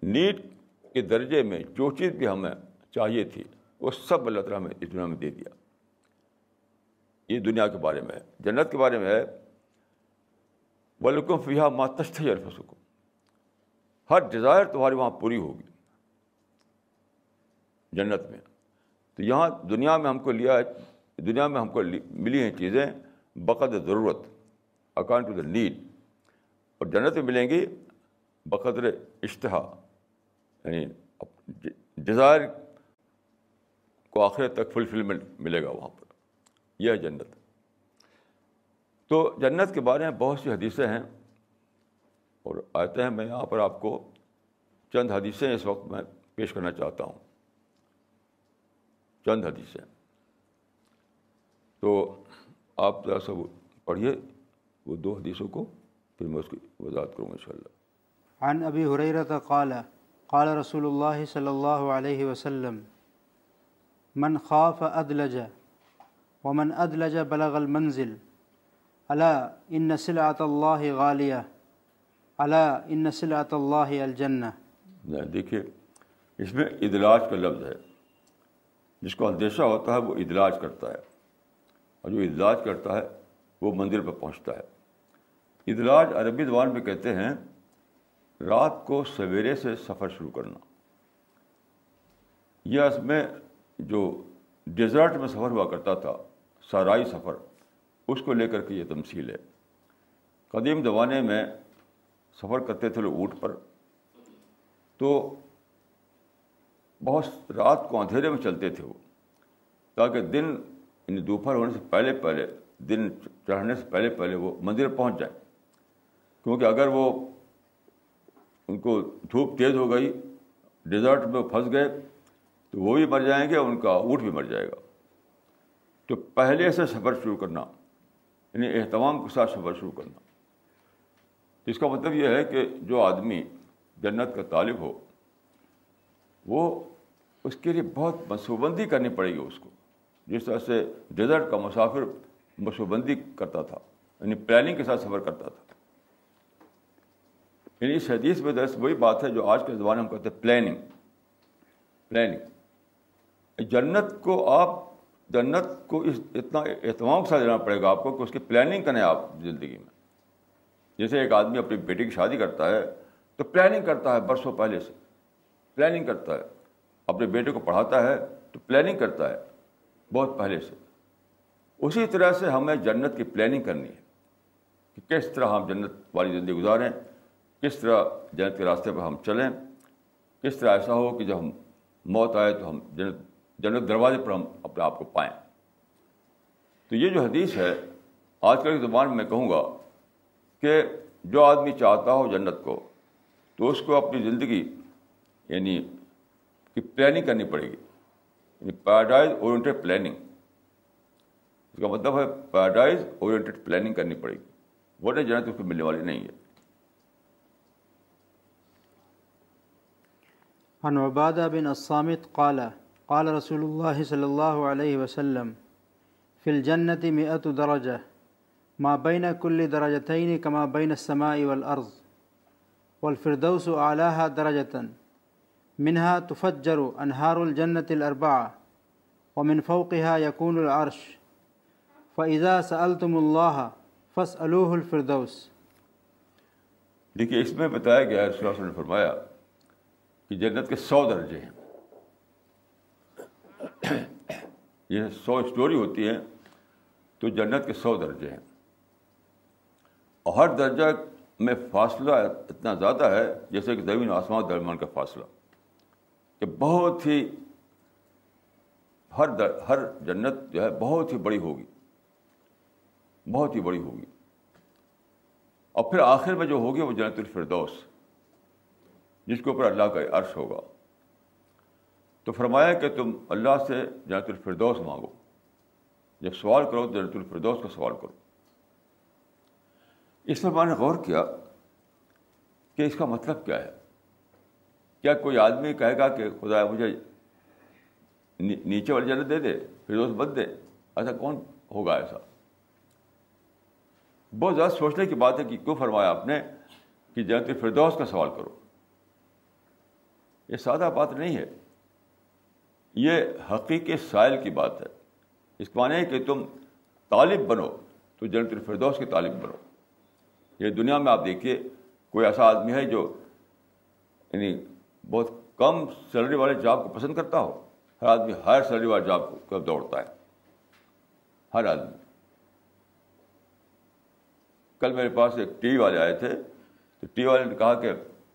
نیڈ کے درجے میں جو چیز بھی ہمیں چاہیے تھی۔ وہ سب اللہ تعالیٰ ہمیں اس دنیا میں دے دیا۔ یہ دنیا کے بارے میں ہے۔ جنت کے بارے میں ہے۔ ولکم فیحا ماتست الفسکم ہر ڈیزائر تمہاری وہاں پوری ہوگی۔ جنت میں۔ تو یہاں دنیا میں ہم کو لیا ہے، دنیا میں ہم کو ملی ہیں چیزیں بقد ضرورت۔ اکارڈنگ ٹو دا نیڈ اور جنت میں ملیں گی بقدر اشتہا۔ یعنی ڈیزائر کو آخر تک فلفلمنٹ ملے گا وہاں پر۔ یہ ہے جنت۔ تو جنت کے بارے میں بہت سی حدیثیں ہیں اور آتے ہیں، میں یہاں پر آپ کو چند حدیثیں اس وقت میں پیش کرنا چاہتا ہوں۔ چند حدیثیں۔ تو آپ ذرا سا پڑھیے، وہ دو حدیثوں کو، پھر میں اس کی وضاحت کروں گا ان شاء اللہ عن ابی حریرت قال قال رسول اللہ صلی اللہ علیہ وسلم من خاف ادلج ومن ادلج بلغ المنزل. الا ان سلعۃ اللہ غالیہ. الا ان سلعۃ اللہ الجنہ. دیکھیے، اس میں ادلاج کا لفظ ہے۔ جس کو اندیشہ ہوتا ہے، وہ ادلاج کرتا ہے۔ اور جو ادلاج کرتا ہے، وہ مندر پہ پہنچتا ہے۔ ادلاج عربی زبان میں کہتے ہیں، رات کو سویرے سے سفر شروع کرنا۔ یہ اس میں جو ڈیزرٹ میں سفر ہوا کرتا تھا، سارائی سفر، اس کو لے کر کے یہ تمثیل ہے۔ قدیم زمانے میں سفر کرتے تھے لوگ اونٹ پر۔ تو بہت رات کو اندھیرے میں چلتے تھے وہ، تاکہ دن یعنی دوپہر ہونے سے پہلے پہلے، دن چڑھنے سے پہلے پہلے وہ مندر پہنچ جائے۔ کیونکہ اگر وہ ان کو دھوپ تیز ہو گئی، ڈیزرٹ میں پھنس گئے تو وہ بھی مر جائیں گے اور ان کا اونٹ بھی مر جائے گا۔ تو پہلے سے سفر شروع کرنا یعنی اہتمام کے ساتھ سفر شروع کرنا۔ اس کا مطلب یہ ہے کہ جو آدمی جنت کا طالب ہو، وہ اس کے لیے بہت منصوبندی کرنی پڑے گی اس کو۔ جس طرح سے ڈیزرٹ کا مسافر منصوبندی کرتا تھا یعنی پلاننگ کے ساتھ سفر کرتا تھا۔ یعنی اس حدیث میں درس وہی بات ہے جو آج کے زمانے میں کہتے ہیں پلاننگ۔ پلاننگ۔ جنت کو آپ جنت کو اس اتنا اہتمام کے ساتھ دینا پڑے گا آپ کو کہ اس کی پلاننگ کریں آپ زندگی میں۔ جیسے ایک آدمی اپنی بیٹی کی شادی کرتا ہے تو پلاننگ کرتا ہے برسوں پہلے سے۔ پلاننگ کرتا ہے۔ اپنے بیٹے کو پڑھاتا ہے تو پلاننگ کرتا ہے بہت پہلے سے۔ اسی طرح سے ہمیں جنت کی پلاننگ کرنی ہے کہ کس طرح ہم جنت والی زندگی گزاریں، کس طرح جنت کے راستے پر ہم چلیں، کس طرح ایسا ہو کہ جب ہم موت آئے تو ہم جنت جنت دروازے پر ہم اپنے آپ کو پائیں۔ تو یہ جو حدیث ہے، آج کل کی زبان میں کہوں گا کہ جو آدمی چاہتا ہو جنت کو، تو اس کو اپنی زندگی یعنی کی پلاننگ کرنی پڑے گی۔ یعنی پیراڈائز اورینٹیڈ پلاننگ اس کا مطلب ہے پیراڈائز اورینٹیڈ پلاننگ کرنی پڑے گی۔ وہ نہیں جنت اس کو ملنے والی نہیں ہے۔ عن عبادہ بن الصامت قال قال رسول اللہ صلی اللہ علیہ وسلم، فی الجنت مئت درجہ، ما بین کل درجتین کما بین السماء والارض، والفردوس اعلیها درجة منها تفجر انہار الجنت الاربعہ، ومن فوقها يكون العرش فإذا سألتم الله فاسألوه الفردوس۔ دیکھیے اس میں بتایا گیا ہے اللہ نے فرمایا کہ جنت کے سو درجے ہیں۔ یہ سو اسٹوری ہوتی ہے تو جنت کے سو درجے ہیں۔ اور ہر درجہ میں فاصلہ اتنا زیادہ ہے جیسے کہ زمین آسمان درمیان کا فاصلہ۔ کہ بہت ہی ہر در ہر جنت جو ہے بہت ہی بڑی ہوگی۔ بہت ہی بڑی ہوگی۔ اور پھر آخر میں جو ہوگی وہ جنت الفردوس، جس کے اوپر اللہ کا عرش ہوگا۔ تو فرمایا کہ تم اللہ سے جنت الفردوس مانگو۔ جب سوال کرو تو جنت الفردوس کا سوال کرو۔ اس پر میں نے غور کیا کہ اس کا مطلب کیا ہے۔ کیا کوئی آدمی کہے گا کہ خدا مجھے نیچے والی جنت دے دے، فردوس بد دے۔ ایسا کون ہوگا ایسا؟ بہت زیادہ سوچنے کی بات ہے کہ کیوں فرمایا آپ نے کہ جنت الفردوس کا سوال کرو۔ یہ سادہ بات نہیں ہے۔ یہ حقیقی سائل کی بات ہے۔ اس معنی ہے کہ تم طالب بنو، تو جنت الفردوس کے طالب بنو۔ یہ دنیا میں آپ دیکھیے، کوئی ایسا آدمی ہے جو یعنی بہت کم سیلری والے جاب کو پسند کرتا ہو۔ ہر آدمی ہائر سیلری والے جاب کو دوڑتا ہے؟ ہر آدمی۔ کل میرے پاس ایک ٹی وی والے آئے تھے، تو ٹی وی والے نے کہا کہ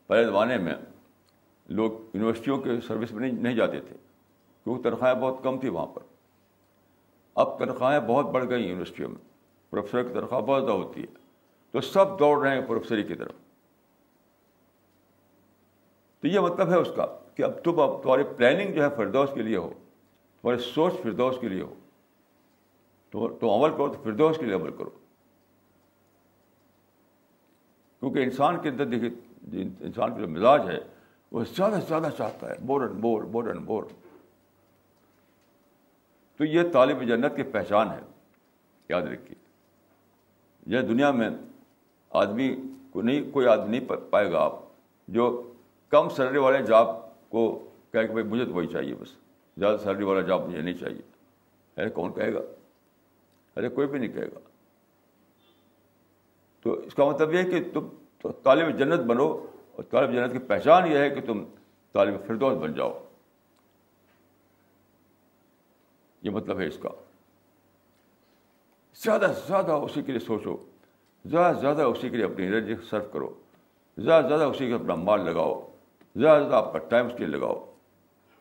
پہلے زمانے میں لوگ یونیورسٹیوں کے سروس میں نہیں جاتے تھے۔ کیونکہ تنخواہیں بہت کم تھی وہاں پر۔ اب تنخواہیں بہت بڑھ گئی یونیورسٹیوں میں۔ پروفیسر کی تنخواہ بہت زیادہ ہوتی ہے۔ تو سب دوڑ رہے ہیں پروفیسری کی طرف۔ تو یہ مطلب ہے اس کا کہ اب تم اب تمہاری پلاننگ جو ہے فردوس کے لیے ہو۔ تمہاری سوچ فردوس کے لیے ہو۔ تو تم عمل کرو تو فردوس کے لیے عمل کرو۔ کیونکہ انسان کے اندر دیکھیے، انسان کا جو مزاج ہے، وہ زیادہ سے زیادہ چاہتا ہے۔ Bore and bore bore and bore تو یہ طالب جنت کی پہچان ہے۔ یاد رکھیے۔ یہ دنیا میں آدمی کو نہیں، کوئی آدمی نہیں پائے گا آپ۔ جو کم سیلری والے جاب کو کہے کہ بھائی مجھے تو وہی چاہیے بس، زیادہ سیلری والا جاب مجھے نہیں چاہیے۔ ارے کون کہے گا؟ ارے کوئی بھی نہیں کہے گا۔ تو اس کا مطلب یہ ہے کہ تم طالب جنت بنو اور طالب جنت کی پہچان یہ ہے کہ تم طالب فردوس بن جاؤ۔ یہ مطلب ہے اس کا۔ زیادہ سے زیادہ اسی کے لیے سوچو۔ زیادہ سے زیادہ اسی کے لیے اپنی انرجی سرو کرو۔ زیادہ سے زیادہ اسی کے اپنا مال لگاؤ۔ زیادہ سے زیادہ آپ کا ٹائم اس کے لیے لگاؤ۔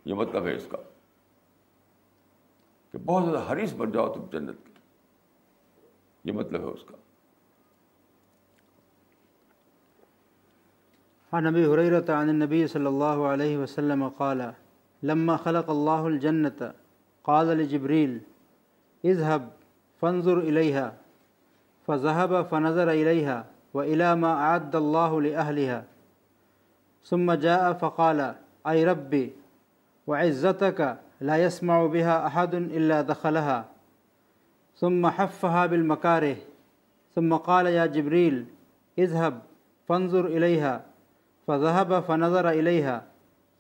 یہ مطلب ہے اس کا۔ کہ بہت زیادہ حریث بن جاؤ تم جنت کے یہ مطلب ہے اس کا۔ عن ابي هريره عن النبي صلى الله عليه وسلم قال، لما خلق الله الجنه قال لجبريل اذهب فانظر اليها فذهب فنظر اليها والى ما اعد الله لاهلها ثم جاء فقال اي ربي وعزتك لا يسمع بها احد الا دخلها ثم حفها بالمكاره ثم قال يا جبريل اذهب فانظر اليها فذهب فنظر اليها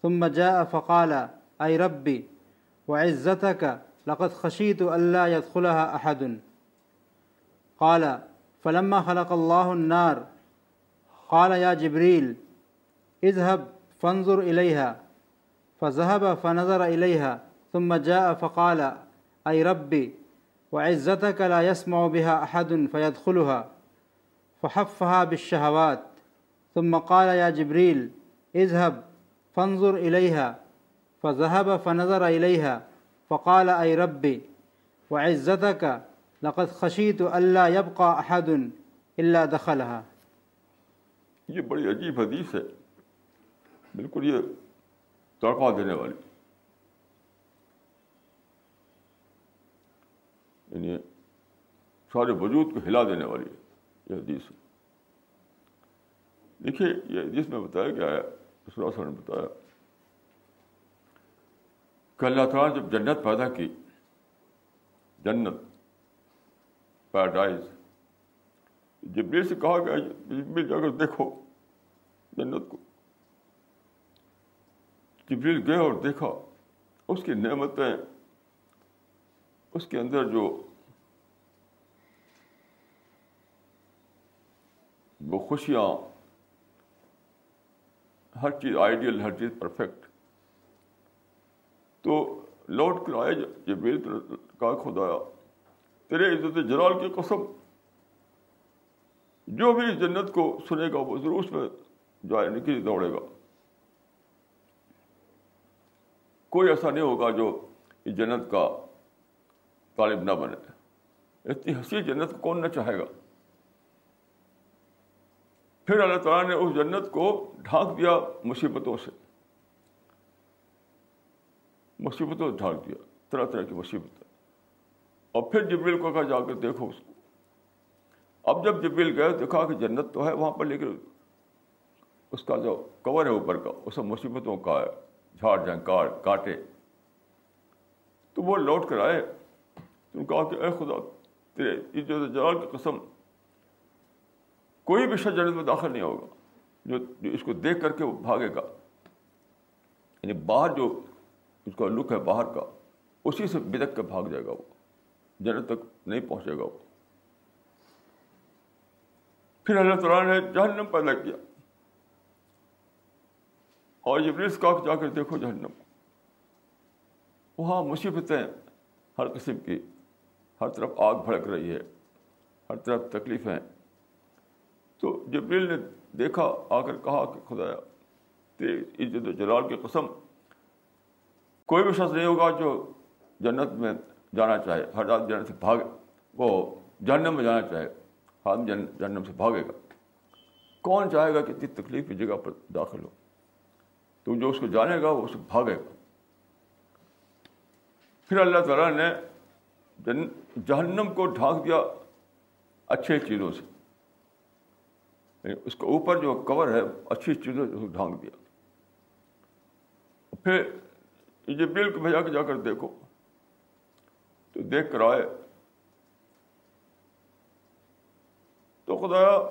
ثم جاء فقال اي ربي وعزتك لقد خشيت الا يدخلها احد قال، فلما خلق الله النار، قال يا جبريل، اذهب فانظر اليها فذهب فنظر اليها ثم جاء فقال اي ربي، وعزتك لا يسمع بها احد فيدخلها. فحفها بالشهوات، ثم قال يا جبريل، اذهب فانظر اليها فذهب فنظر اليها فقال اي ربي، وعزتك لقد خشيت الا يبقى احد الا دخلها. یہ بڑی عجیب حدیث ہے۔ بالکل یہ تڑپا دینے والی۔ یعنی سارے وجود کو ہلا دینے والی یہ حدیث دیکھیے، یہ جس میں بتایا گیا ہے نے بتایا کہ اللہ تعالیٰ جب جنت پیدا کی، جنت پیراڈائز جبریل سے کہا گیا، جبریل جا کر دیکھو جنت کو۔ جبریل گئے اور دیکھا اس کی نعمتیں، اس کے اندر جو وہ خوشیاں، ہر چیز آئیڈیل ہر چیز پرفیکٹ تو لوٹ کر آئے جب کا خدایا تیرے عزت جلال کی قسم۔ جو بھی اس جنت کو سنے گا، وہ ضرور اس میں جائے نکل دوڑے گا۔ کوئی ایسا نہیں ہوگا جو اس جنت کا طالب نہ بنے۔ اتنی ہنسی جنت کو کون نہ چاہے گا۔ پھر اللہ تعالیٰ نے اس جنت کو ڈھانک دیا مصیبتوں سے۔ مصیبتوں سے ڈھانک دیا طرح طرح کی مصیبتیں اور پھر جبریل کو کہا جا کے دیکھو اس کو اب جب جبریل گئے دیکھا کہ جنت تو ہے وہاں پر لیکن اس کا جو کور ہے اوپر کا وہ سب مصیبتوں کا ہے جھاڑ جھنکار کاٹے تو وہ لوٹ کر آئے تم کہا کہ اے خدا تیرے عزت جلال کی قسم کوئی بھی شخص جنت میں داخل نہیں ہوگا جو اس کو دیکھ کر کے وہ بھاگے گا یعنی باہر جو اس کا لک ہے باہر کا، اسی سے بدک کے بھاگ جائے گا وہ، جنت تک نہیں پہنچے گا وہ۔ پھر اللہ تعالیٰ نے جہنم پیدا کیا۔ اور جبریس کا جا کر دیکھو جہنم۔ وہاں مصیبتیں ہر قسم کی، ہر طرف آگ بھڑک رہی ہے، ہر طرف تکلیفیں۔ تو جبریل نے دیکھا، آ کر کہا کہ خدایا، تیری عزت و جلال کی قسم کوئی بھی شخص نہیں ہوگا جو جنت میں جانا چاہے، ہر رات جنت سے بھاگے، وہ جہنم میں جانا چاہے آدمی جہنم سے بھاگے گا۔ کون چاہے گا کہ اتنی تکلیف کی جگہ پر داخل ہو؟ تو جو اس کو جانے گا، وہ اس بھاگے گا۔ پھر اللہ تعالیٰ نے جن، جہنم کو ڈھانک دیا اچھے چیزوں سے۔ یعنی اس کے اوپر جو کور ہے، اچھی چیزوں سے ڈھانک دیا۔ پھر یہ بل کو کے جا کر دیکھو۔ تو دیکھ کر آئے۔ تو خدایا،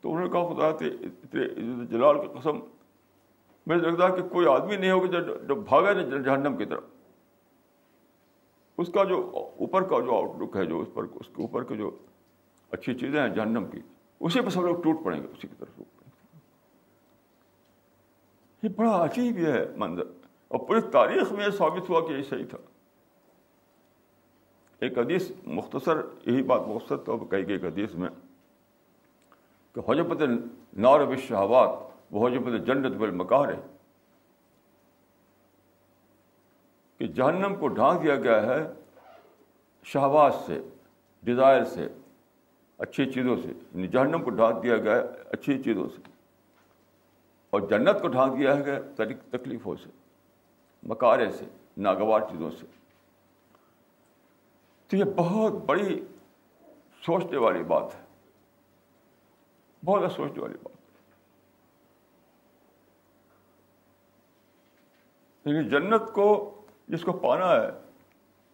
تو انہوں نے کہا خدا اتنے جلال کی قسم مجھے لگتا ہے کہ کوئی آدمی نہیں ہوگا جو بھاگا نہیں جہنم کی طرف۔ اس کا جو اوپر کا جو آؤٹ لک ہے، جو اس پر، اس کے اوپر کے جو اچھی چیزیں ہیں جہنم کی، اسی پہ سب لوگ ٹوٹ پڑیں گے، اسی کی طرف یہ بڑا عجیب یہ ہے منظر۔ اور پوری تاریخ میں یہ ثابت ہوا کہ یہ صحیح تھا۔ ایک حدیث مختصر، یہی بات مختصر طور پر کہی گئی ایک حدیث میں کہ حجبت نار و شہوات وہ حجبت جنت بل مکار ہے کہ جہنم کو ڈھانک دیا گیا ہے شہباز سے، ڈیزائر سے، اچھی چیزوں سے یعنی جہنم کو ڈھانک دیا گیا ہے اچھی چیزوں سے اور جنت کو ڈھانک دیا ہے تکلیفوں سے۔ مکارے سے، ناگوار چیزوں سے۔ تو یہ بہت بڑی سوچنے والی بات ہے۔ بہت سوچنے والی بات یعنی جنت کو جس کو پانا ہے،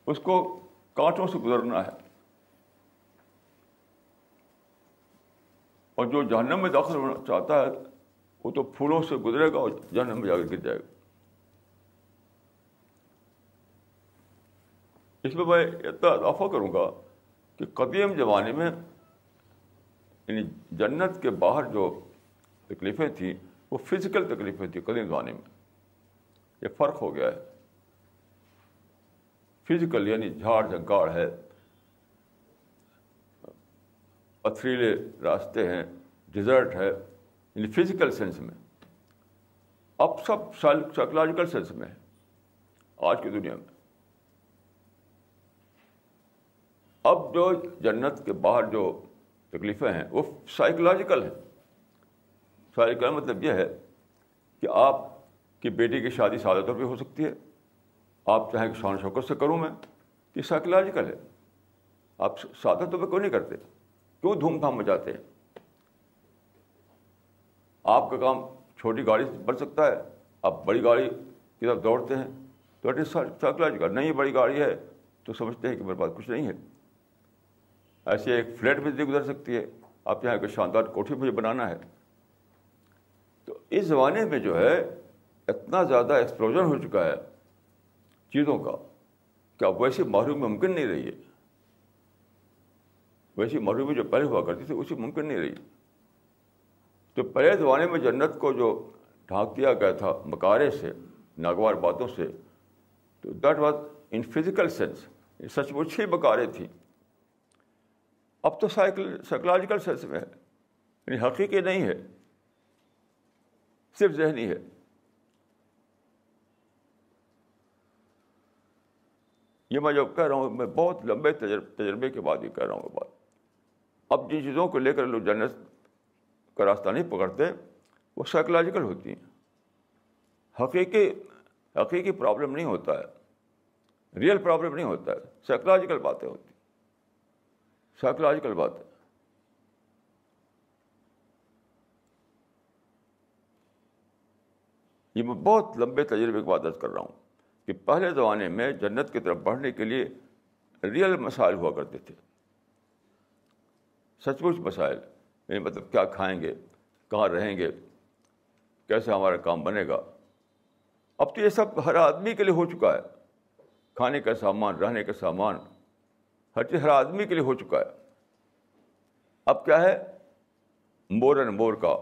اس کو کانٹوں سے گزرنا ہے۔ اور جو جہنم میں داخل ہونا چاہتا ہے، وہ تو پھولوں سے گزرے گا اور جہنم میں جا کے گر جائے گا۔ اس میں میں اتنا اضافہ کروں گا کہ قدیم زمانے میں یعنی جنت کے باہر جو تکلیفیں تھیں، وہ فزیکل تکلیفیں تھیں قدیم زمانے میں۔ یہ فرق ہو گیا ہے۔ فزیکل یعنی جھاڑ جھنکاڑ ہے۔ پتھریلے راستے ہیں ڈیزرٹ ہے یعنی فزیکل سینس میں۔ اب سب سائیکولوجیکل سینس میں ہے۔ آج کی دنیا میں۔ اب جو جنت کے باہر جو تکلیفیں ہیں، وہ سائیکولوجیکل ہیں۔ سائیکل مطلب یہ ہے کہ آپ کی بیٹی کی شادی سادہ طور پہ ہو سکتی ہے۔ آپ چاہیں کہ شان شوکت سے کروں میں، یہ سائیکولوجیکل ہے۔ آپ سادہ طور پہ کیوں نہیں کرتے؟ کیوں دھوم دھام مچاتے ہیں؟ آپ کا کام چھوٹی گاڑی سے بن سکتا ہے۔ آپ بڑی گاڑی کی طرف دوڑتے ہیں۔ تو اٹ از نہیں بڑی گاڑی ہے۔ تو سمجھتے ہیں کہ میرے پاس کچھ نہیں ہے۔ ایسے ایک فلیٹ بھی گزر سکتی ہے۔ آپ یہاں کہ شاندار کوٹھی مجھے بنانا ہے۔ تو اس زمانے میں جو ہے، اتنا زیادہ ایکسپلوژن ہو چکا ہے چیزوں کا کہ اب ویسی محرومی ممکن نہیں رہی ہے۔ ویسی محرومی جو پہلے ہوا کرتی تھی، اسی ممکن نہیں رہی۔ تو پہلے زمانے میں جنت کو جو ڈھانک دیا گیا تھا مکارے سے، ناگوار باتوں سے، تو that was in physical sense سچ مچ ہی مکارے تھیں اب تو سائیکل سائیکولوجیکل سینس میں ہے۔ یعنی حقیقی نہیں ہے۔ صرف ذہنی ہے۔ یہ میں جو کہہ رہا ہوں، میں بہت لمبے تجربے کے بعد یہ کہہ رہا ہوں بات۔ اب جن چیزوں کو لے کر لوگ جنت کا راستہ نہیں پکڑتے، وہ سائیکولوجیکل ہوتی ہیں۔ حقیقی حقیقی پرابلم نہیں ہوتا ہے۔ ریئل پرابلم نہیں ہوتا ہے۔ سائیکولوجیکل باتیں ہوتی ہیں۔ سائیکولوجیکل بات ہے یہ میں بہت لمبے تجربے کے بعد درج کر رہا ہوں کہ پہلے زمانے میں جنت کی طرف بڑھنے کے لیے ریئل مسائل ہوا کرتے تھے۔ سچ مچ مسائل یعنی مطلب کیا کھائیں گے، کہاں رہیں گے، کیسے ہمارا کام بنے گا۔ اب تو یہ سب ہر آدمی کے لیے ہو چکا ہے۔ کھانے کا سامان، رہنے کا سامان ہر چیز ہر آدمی کے لیے ہو چکا ہے۔ اب کیا ہے؟ مور اینڈ مور کا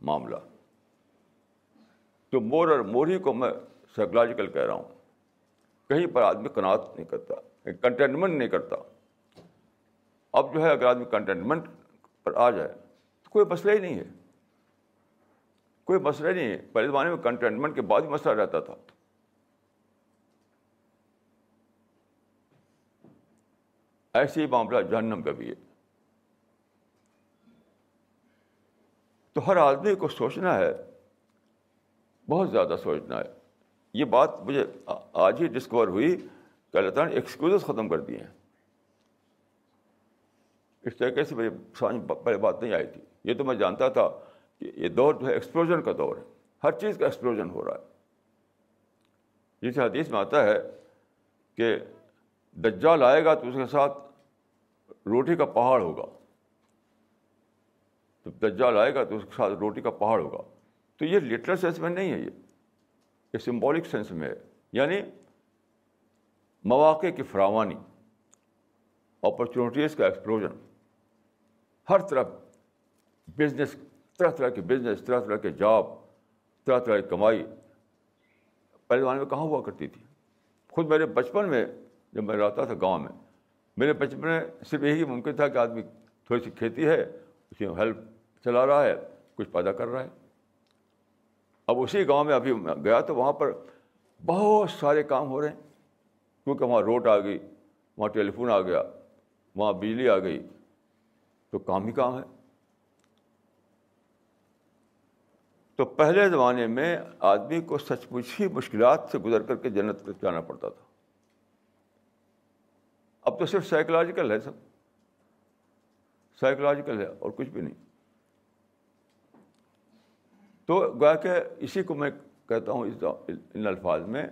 معاملہ۔ تو مور اور مور ہی کو میں سائیکولوجیکل کہہ رہا ہوں، کہیں پر آدمی کناعت نہیں کرتا یعنی کنٹینمنٹ نہیں کرتا۔ اب جو ہے، اگر آدمی کنٹینمنٹ پر آ جائے، تو کوئی مسئلہ ہی نہیں ہے۔ کوئی مسئلہ نہیں ہے۔ پہلے زمانے میں کنٹینمنٹ کے بعد ہی مسئلہ رہتا تھا۔ ایسے ہی معاملہ جہنم کا بھی ہے۔ تو ہر آدمی کو سوچنا ہے، بہت زیادہ سوچنا ہے۔ یہ بات مجھے آج ہی ڈسکور ہوئی کہ اللہ تعالیٰ نے ایکسکیوزز ختم کر دیے ہیں۔ اس طریقے سے میری سمجھ پہلے بات نہیں آئی تھی۔ یہ تو میں جانتا تھا کہ یہ دور جو ہے ایکسپلوژن کا دور ہے۔ ہر چیز کا ایکسپلوژن ہو رہا ہے۔ جس حدیث میں آتا ہے کہ دجال آئے گا تو اس کے ساتھ روٹی کا پہاڑ ہوگا۔ تو دجال آئے گا تو اس کے ساتھ روٹی کا پہاڑ ہوگا۔ تو یہ لٹرل سینس میں نہیں ہے یہ۔ یہ سمبولک سینس میں ہے۔ یعنی مواقع کی فراوانی اپرچونیٹیز کا ایکسپلوژن ہر طرف بزنس طرح طرح کے بزنس طرح طرح کے جاب طرح طرح کی کمائی۔ پہلے زمانے میں کہاں ہوا کرتی تھی؟ خود میرے بچپن میں جب میں رہتا تھا گاؤں میں، میرے بچپن میں صرف یہی ممکن تھا کہ آدمی تھوڑی سی کھیتی ہے اس میں ہیلپ چلا رہا ہے، کچھ پیدا کر رہا ہے۔ اب اسی گاؤں میں ابھی گیا تو وہاں پر بہت سارے کام ہو رہے ہیں۔ کیونکہ وہاں روڈ آ گئی، وہاں ٹیلی فون آ گیا، وہاں بجلی آ گئی، تو کام ہی کام ہے۔ تو پہلے زمانے میں آدمی کو سچ مچ ہی مشکلات سے گزر کر کے جنت جانا پڑتا تھا۔ اب تو صرف سائیکلوجیکل ہے سب۔ سائیکلوجیکل ہے اور کچھ بھی نہیں۔ تو گویا کہ اسی کو میں کہتا ہوں اس ان الفاظ میں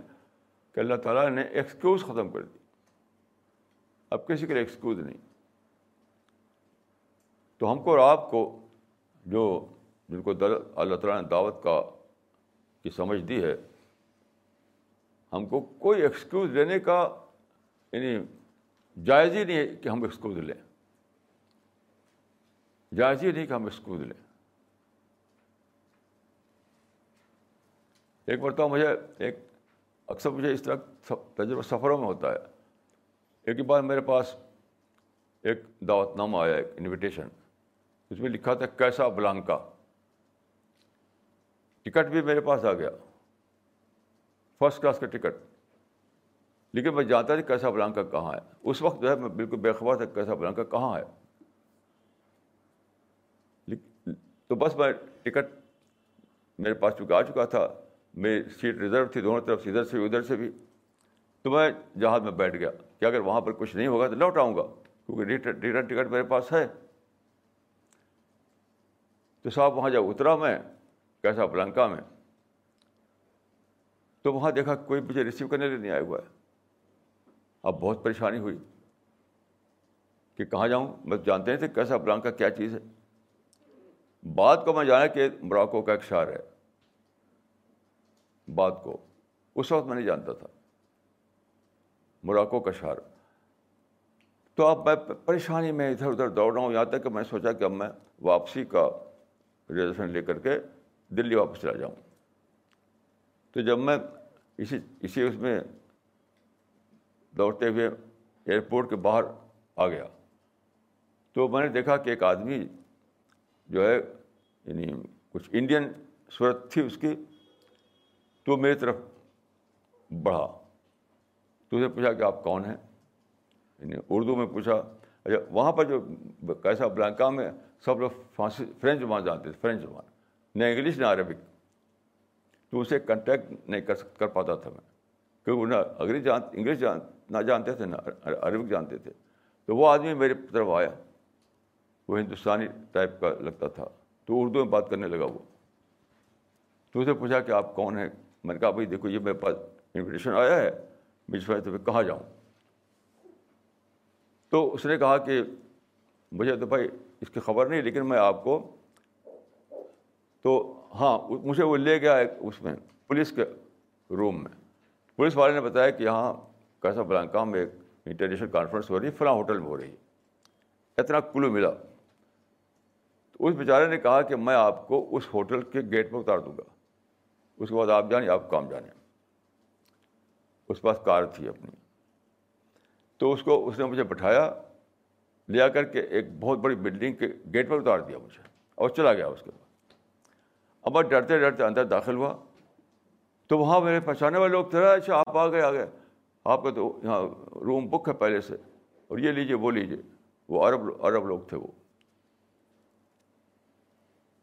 کہ اللہ تعالیٰ نے ایکسکیوز ختم کر دی۔ اب کسی کے لیے ایکسکیوز نہیں۔ تو ہم کو اور آپ کو جو جن کو اللہ تعالیٰ نے دعوت کا کی سمجھ دی ہے، ہم کو کوئی ایکسکیوز لینے کا یعنی جائز ہی نہیں ہے کہ ہم ایکسکیوز لیں جائز ہی نہیں کہ ہم ایکسکیوز لیں ایک مرتبہ مجھے ایک، اکثر مجھے اس طرح تجربہ سفروں میں ہوتا ہے۔ ایک ہی بار میرے پاس ایک دعوت نامہ آیا، ایک انویٹیشن اس میں لکھا تھا، کیسا بلانکا؟ ٹکٹ بھی میرے پاس آ گیا۔ فرسٹ کلاس کا ٹکٹ۔ لیکن میں جانتا تھا کیسا بلانکا کہاں ہے۔ اس وقت جو ہے میں بالکل بے خبر تھا کیسا بلانکا کہاں ہے۔ تو بس میں ٹکٹ میرے پاس چکا آ چکا تھا، میری سیٹ ریزرو تھی دونوں طرف سے ادھر سے ادھر سے بھی۔ تو میں جہاز میں بیٹھ گیا کہ اگر وہاں پر کچھ نہیں ہوگا تو لوٹ آؤں گا، کیونکہ ریٹرن ٹکٹ میرے پاس ہے۔ تو صاحب وہاں جب اترا میں، کیسا بلنکا میں، تو وہاں دیکھا کوئی مجھے ریسیو کرنے لیے نہیں آیا ہوا ہے۔ اب بہت پریشانی ہوئی کہ کہاں جاؤں؟ میں جانتے تھے کیسا بلانکا کیا چیز ہے۔ بات کو میں جانا کہ مراکو کا ایک شعر ہے۔ بات کو۔ اس وقت میں نہیں جانتا تھا۔ مراکو کا شعر تو اب میں پریشانی میں ادھر ادھر دوڑ رہا ہوں۔ یہاں تک کہ میں سوچا کہ اب میں واپسی کا ریزرویشن لے کر کے دلی واپس چلا جاؤں۔ تو جب میں اسی اسی اس میں دوڑتے ہوئے ایئرپورٹ کے باہر آ گیا۔ تو میں نے دیکھا کہ ایک آدمی جو ہے یعنی کچھ انڈین صورت تھی اس کی، تو میری طرف بڑھا۔ تو اسے پوچھا کہ آپ کون ہیں؟ یعنی اردو میں پوچھا اچھا وہاں پر جو کیسا بلانکا میں سب لوگ فارسی فرینچ زبان جانتے تھے، فرینچ زبان۔ نہ انگلش، نہ عربک تو اسے کنٹیکٹ نہیں کر کر پاتا تھا میں۔ کیونکہ نہ انگریز جان، انگلش جان نہ جانتے تھے نہ عربک جانتے تھے۔ تو وہ آدمی میری طرف آیا۔ وہ ہندوستانی ٹائپ کا لگتا تھا۔ تو اردو میں بات کرنے لگا وہ۔ تو اسے پوچھا کہ آپ کون ہیں؟ میں نے کہا، بھائی دیکھو، یہ میرے پاس انویٹیشن آیا ہے۔ میں تو کہاں جاؤں؟ تو اس نے کہا کہ مجھے تو بھائی اس کی خبر نہیں، لیکن میں آپ کو تو ہاں مجھے وہ لے گیا اس میں، پولیس کے روم میں۔ پولیس والے نے بتایا کہ یہاں کیسا بلانکا میں ایک انٹرنیشنل کانفرنس ہو رہی ہے فلاں ہوٹل میں ہو رہی ہے۔ اتنا کلو ملا۔ تو اس بیچارے نے کہا کہ میں آپ کو اس ہوٹل کے گیٹ پہ اتار دوں گا۔ اس کے بعد آپ جانیں آپ کام جانیں اس پاس کار تھی اپنی۔ تو اس کو، اس نے مجھے بٹھایا لے آ کر کے ایک بہت بڑی بلڈنگ کے گیٹ پر اتار دیا مجھے۔ اور چلا گیا اس کے بعد۔ اب میں ڈرتے ڈرتے اندر داخل ہوا۔ تو وہاں میرے پہچانے والے لوگ تھے اچھا آپ آ گئے آ گئے۔ آپ کا تو یہاں روم بک ہے پہلے سے۔ اور یہ لیجیے وہ لیجیے وہ عرب عرب لوگ تھے وہ۔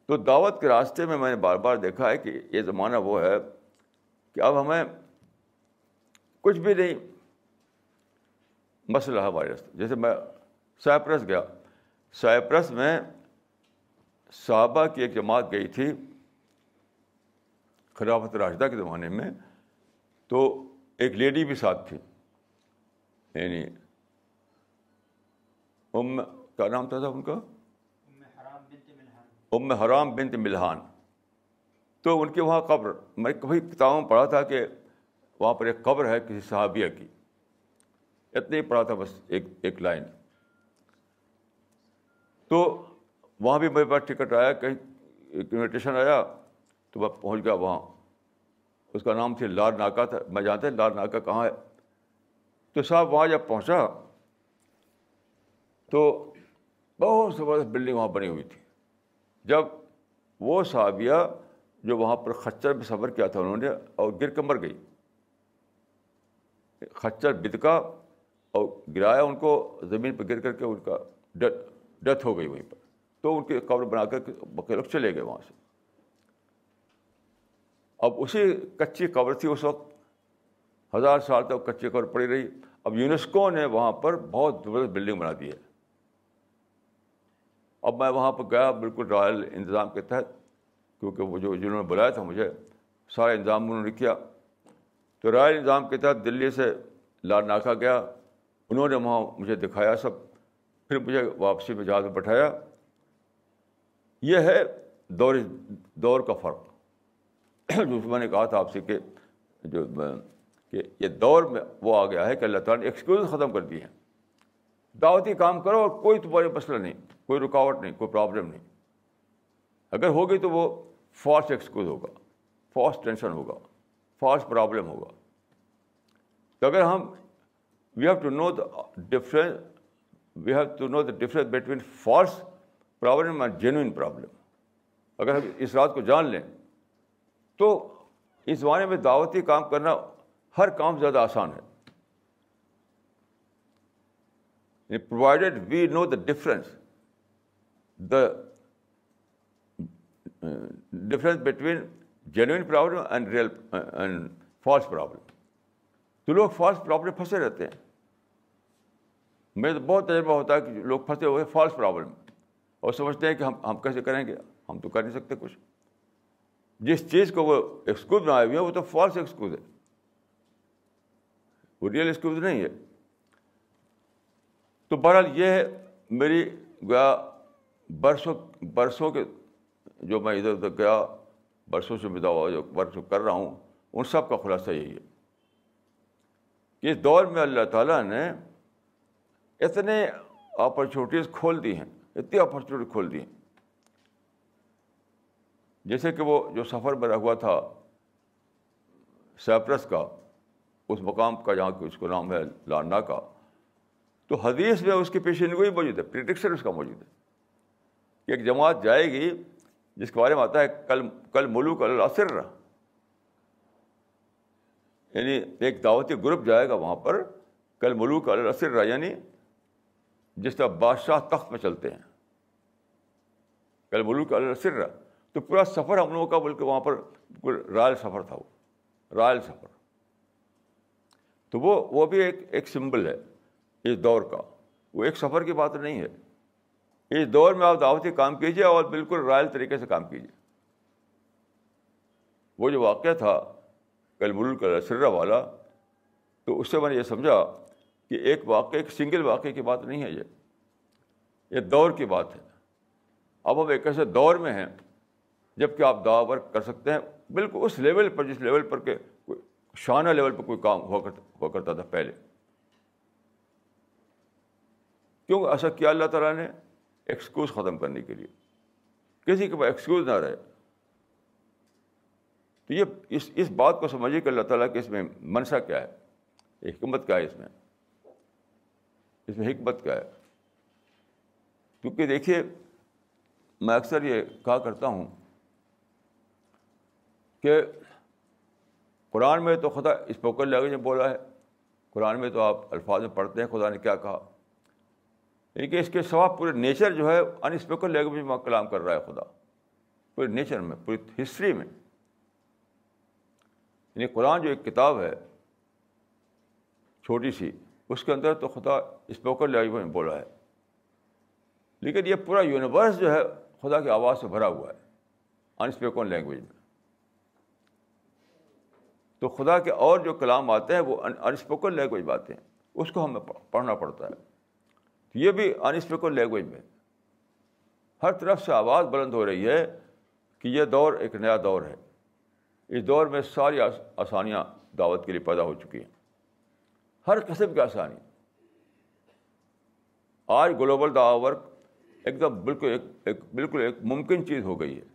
تو دعوت کے راستے میں میں نے بار بار دیکھا ہے کہ یہ زمانہ وہ ہے کہ اب ہمیں کچھ بھی نہیں، مسئلہ ہے ہمارے راستے۔ جیسے میں سائپرس گیا۔ سائپرس میں صحابہ کی ایک جماعت گئی تھی خلافت راشدہ کے زمانے میں۔ تو ایک لیڈی بھی ساتھ تھی۔ یعنی ام، کیا نام تھا ان کا؟ ام حرام بنت ملحان۔ تو ان کے وہاں قبر، میں کبھی کتابوں میں پڑھا تھا کہ وہاں پر ایک قبر ہے کسی صحابیہ کی۔ اتنا ہی پڑھا تھا بس ایک ایک لائن۔ تو وہاں بھی میرے پاس ٹکٹ آیا، کہیں انویٹیشن آیا، تو میں پہنچ گیا وہاں۔ اس کا نام تھی لال ناکا تھا، میں جانتے لال ناکا کہاں ہے؟ تو صاحب وہاں جب پہنچا، تو بہت زبردست بلڈنگ وہاں بنی ہوئی تھی۔ جب وہ صحابیہ جو وہاں پر خچر میں سفر کیا تھا انہوں نے اور گر کر مر گئی۔ خچر بدکا اور گرایا ان کو، زمین پہ گر کر کے ان کا ڈیتھ ہو گئی وہیں پر۔ تو ان کی قبر بنا کر بکے لوگ چلے گئے وہاں سے۔ اب اسی کچی قبر تھی اس وقت۔ ہزار سال تک کچی قبر پڑی رہی۔ اب یونیسکو نے وہاں پر بہت زبردست بلڈنگ بنا دی ہے۔ اب میں وہاں پر گیا بالکل رائل انتظام کے تحت، کیونکہ وہ جو جنہوں نے بلایا تھا مجھے سارا انتظام انہوں نے کیا تو رائل انتظام کے تحت دلی سے لال ناکا گیا۔ انہوں نے وہاں مجھے دکھایا سب۔ پھر مجھے واپسی میں جہاز میں بٹھایا۔ یہ ہے دور دور کا فرق۔ میں نے کہا تھا آپ سے کہ جو کہ یہ دور میں وہ آ گیا ہے کہ اللہ تعالیٰ نے ایکسکیوز ختم کر دی ہیں دعوتی کام کرو اور کوئی تمہارے مسئلہ نہیں، کوئی رکاوٹ نہیں، کوئی پرابلم نہیں۔ اگر ہوگی تو وہ فالس ایکسکیوز ہوگا فالس ٹینشن ہوگا فالس پرابلم ہوگا۔ تو اگر ہم we have to know the difference we have to know the difference between false problem and genuine problem اگر ہم اس رات کو جان لیں تو اس زمانے میں دعوتی کام کرنا ہر کام زیادہ آسان ہے۔ Provided we know the difference the difference between genuine problem and real and false problem تو لوگ فالس پرابلم پھنسے رہتے ہیں۔ میں تو بہت تجربہ ہوتا ہے کہ لوگ پھنسے ہوئے فالس پرابلم اور سمجھتے ہیں کہ ہم ہم کیسے کریں گے؟ ہم تو کر نہیں سکتے کچھ۔ جس چیز کو وہ ایکسکیوز بنائے ہوئے ہیں وہ تو فالس ایکسکیوز ہے۔ وہ ریئل ایکسکیوز نہیں ہے۔ تو بہرحال یہ ہے میری گیا برسوں برسوں کے جو میں ادھر ادھر گیا، برسوں سے دعا جو برسوں کر رہا ہوں، ان سب کا خلاصہ یہی ہے کہ اس دور میں اللہ تعالیٰ نے اتنے اپرچونیٹیز کھول دی ہیں، اتنی اپرچونیٹی کھول دی ہیں۔ جیسے کہ وہ جو سفر میں ہوا تھا سیپرس کا، اس مقام کا جہاں کہ اس کو نام ہے لانڈا کا، تو حدیث میں اس کی پیشین گوئی موجود ہے، پریڈکشن اس کا موجود ہے کہ ایک جماعت جائے گی جس کے بارے میں آتا ہے کل کل ملوک الاثر رہا یعنی ایک دعوتی گروپ جائے گا وہاں پر، کل ملوک الاثر رہا یعنی جس طرح بادشاہ تخت میں چلتے ہیں۔ کل ملوک الاثر رہا تو پورا سفر ہم لوگوں کا بلکہ وہاں پر رائل سفر تھا وہ، رائل سفر۔ تو وہ وہ بھی ایک ایک سمبل ہے اس دور کا۔ وہ ایک سفر کی بات نہیں ہے۔ اس دور میں آپ دعوتی کام کیجیے اور بالکل رائل طریقے سے کام کیجیے وہ جو واقعہ تھا کل ملک والا، تو اس سے میں نے یہ سمجھا کہ ایک واقعہ، ایک سنگل واقعے کی بات نہیں ہے یہ۔ یہ دور کی بات ہے۔ اب ہم ایک ایسے دور میں ہیں جبکہ آپ دعا ورک کر سکتے ہیں، بالکل اس لیول پر، جس لیول پر کہ کوئی شانہ لیول پر کوئی کام ہوا کرتا ہوا کرتا تھا پہلے۔ کیوں؟ ایسا کیا اللہ تعالیٰ نے ایکسکیوز ختم کرنے کے لیے۔ کسی کے پاس ایکسکیوز نہ رہے۔ تو یہ اس اس بات کو سمجھیے کہ اللہ تعالیٰ کے اس میں منشا کیا ہے۔ حکمت کیا ہے اس میں؟ اس میں حکمت کیا ہے؟ کیونکہ دیکھیے، میں اکثر یہ کہا کرتا ہوں کہ قرآن میں تو خدا اسپوکن لینگویج میں بولا ہے۔ قرآن میں تو آپ الفاظ میں پڑھتے ہیں، خدا نے کیا کہا؟ یعنی لیکن اس کے سوا پورے نیچر جو ہے ان اسپوکن لینگویج میں کلام کر رہا ہے خدا۔ پورے نیچر میں، پوری ہسٹری میں۔ یعنی قرآن جو ایک کتاب ہے، چھوٹی سی، اس کے اندر تو خدا اسپوکن لینگویج میں بولا ہے۔ لیکن یہ پورا یونیورس جو ہے، خدا کی آواز سے بھرا ہوا ہے انسپیکن لینگویج میں۔ تو خدا کے اور جو کلام آتے ہیں وہ انسپوکن لینگویج میں آتے ہیں۔ اس کو ہمیں پڑھنا پڑتا ہے۔ یہ بھی انسپیکن لینگویج میں۔ ہر طرف سے آواز بلند ہو رہی ہے کہ یہ دور ایک نیا دور ہے۔ اس دور میں ساری آسانیاں دعوت کے لیے پیدا ہو چکی ہیں۔ ہر قسم کی آسانی۔ آج گلوبل دعوت ورک ایک دم بالکل ایک ایک بالکل ایک ممکن چیز ہو گئی ہے۔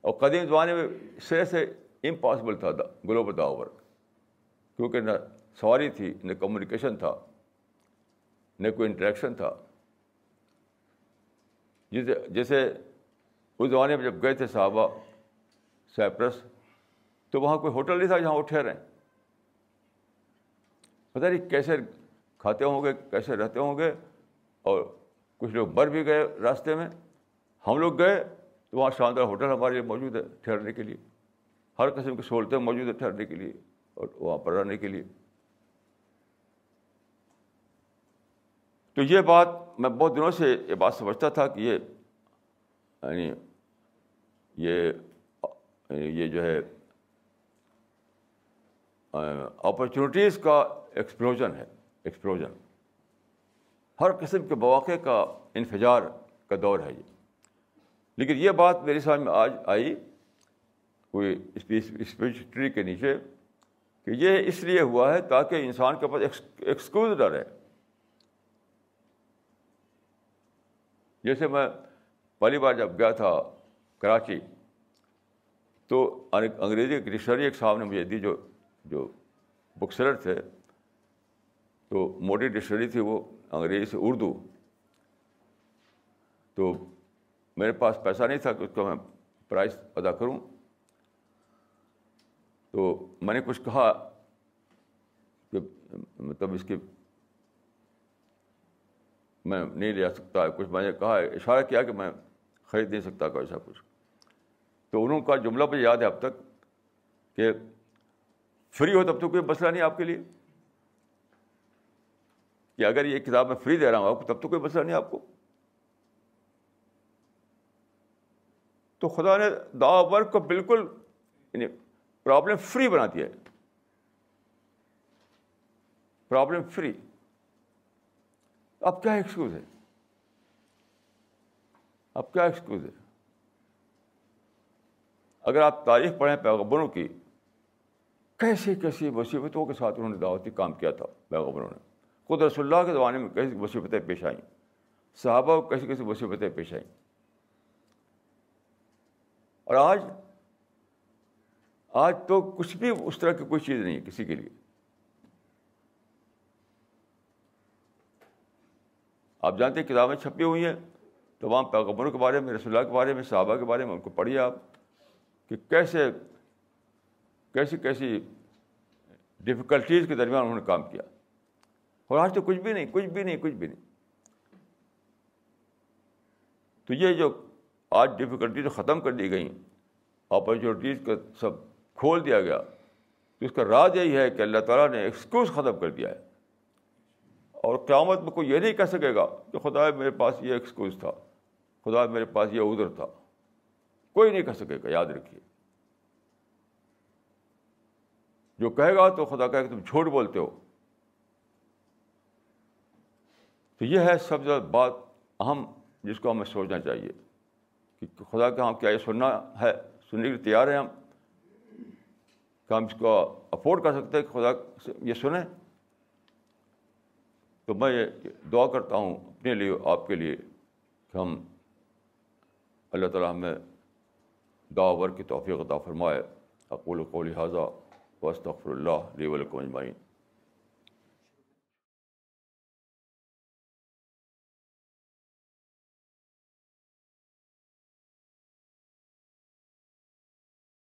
اور قدیم زمانے میں سے سے امپاسبل تھا گلوبل دعوت ورک کیونکہ نہ سواری تھی، نہ کمیونیکیشن تھا، نہ کوئی انٹریکشن تھا۔ جیسے جیسے اس زمانے میں جب گئے تھے صحابہ سیپرس تو وہاں کوئی ہوٹل نہیں تھا جہاں وہ ٹھہرے پتہ نہیں کیسے کھاتے ہوں گے، کیسے رہتے ہوں گے، اور کچھ لوگ مر بھی گئے راستے میں۔ ہم لوگ گئے تو وہاں شاندار ہوٹل ہمارے لیے موجود ہے ٹھہرنے کے لیے۔ ہر قسم کی سہولتیں موجود ہیں ٹھہرنے کے لیے اور وہاں پر رہنے کے لیے۔ تو یہ بات میں بہت دنوں سے یہ بات سمجھتا تھا کہ یہ یعنی یہ یہ جو ہے اپرچونیٹیز کا ایکسپلوژن ہے ایکسپلوژن ہر قسم کے مواقع کا انفجار کا دور ہے یہ۔ لیکن یہ بات میری سمجھ میں آج آئی کوئی اسپیچ کے نیچے کہ یہ اس لیے ہوا ہے تاکہ انسان کے پاس ایکسکیوز نہ رہے۔ جیسے میں پہلی بار جب گیا تھا کراچی، تو انگریزی کی ڈکشنری ایک صاحب نے مجھے دی جو جو بک سیلر تھے۔ تو موٹی ڈکشنری تھی وہ انگریزی سے اردو۔ تو میرے پاس پیسہ نہیں تھا کہ اس کو میں پرائز ادا کروں۔ تو میں نے کچھ کہا کہ مطلب اس کی میں نہیں لے سکتا، کچھ میں نے کہا، اشارہ کیا کہ میں خرید نہیں سکتا کوئی ایسا کچھ۔ تو انہوں کا جملہ مجھے یاد ہے اب تک کہ فری ہو تب تو کوئی مسئلہ نہیں آپ کے لیے۔ کہ اگر یہ کتاب میں فری دے رہا ہوں آپ کو، تب تو کوئی مسئلہ نہیں آپ کو۔ تو خدا نے دا ورک کو بالکل یعنی پرابلم فری بنا دیا ہے۔ پرابلم فری اب کیا ایکسکیوز ہے؟ اب کیا ایکسکیوز ہے؟ اگر آپ تاریخ پڑھیں پیغبروں کی کیسی کیسی مصیبتوں کے ساتھ انہوں نے دعوتی کام کیا تھا پیغبروں نے؟ خود رسول اللہ کے زمانے میں کیسی مصیبتیں پیش آئیں؟ صحابہ کو کیسی کیسی مصیبتیں پیش آئیں؟ اور آج آج تو کچھ بھی اس طرح کی کوئی چیز نہیں ہے کسی کے لیے۔ آپ جانتے ہیں کتابیں چھپی ہوئی ہیں، تمام پیغمبروں کے بارے میں، رسول اللہ کے بارے میں، صحابہ کے بارے میں، ان کو پڑھیے آپ کہ کیسے، کیسی کیسی ڈفیکلٹیز کے درمیان انہوں نے کام کیا۔ اور آج تو کچھ بھی نہیں، کچھ بھی نہیں، کچھ بھی نہیں۔ تو یہ جو آج ڈفیکلٹیز ختم کر دی گئیں اپرچونیٹیز کا سب کھول دیا گیا۔ تو اس کا راز یہی ہے کہ اللہ تعالیٰ نے ایکسکیوز ختم کر دیا ہے۔ اور قیامت میں کوئی یہ نہیں کہہ سکے گا کہ خدا میرے پاس یہ ایکسکیوز تھا، خدا میرے پاس یہ ادھر تھا۔ کوئی نہیں کہہ سکے گا، یاد رکھیے۔ جو کہے گا تو خدا کہے کہ تم جھوٹ بولتے ہو۔ تو یہ ہے سب سے بات اہم جس کو ہمیں سوچنا چاہیے کہ خدا کا ہم ہاں کیا یہ سننا ہے، سننے کے لیے تیار ہیں ہم؟ کہ ہم اس کو افورڈ کر سکتے ہیں کہ خدا یہ سنیں۔ تو میں یہ دعا کرتا ہوں اپنے لیے، آپ کے لیے کہ ہم اللہ تعالیٰ ہمیں دعا ور کی توفیق عطا فرمائے۔ اقول قول حاضہ وسط اللہ لی ولکم اجمعین۔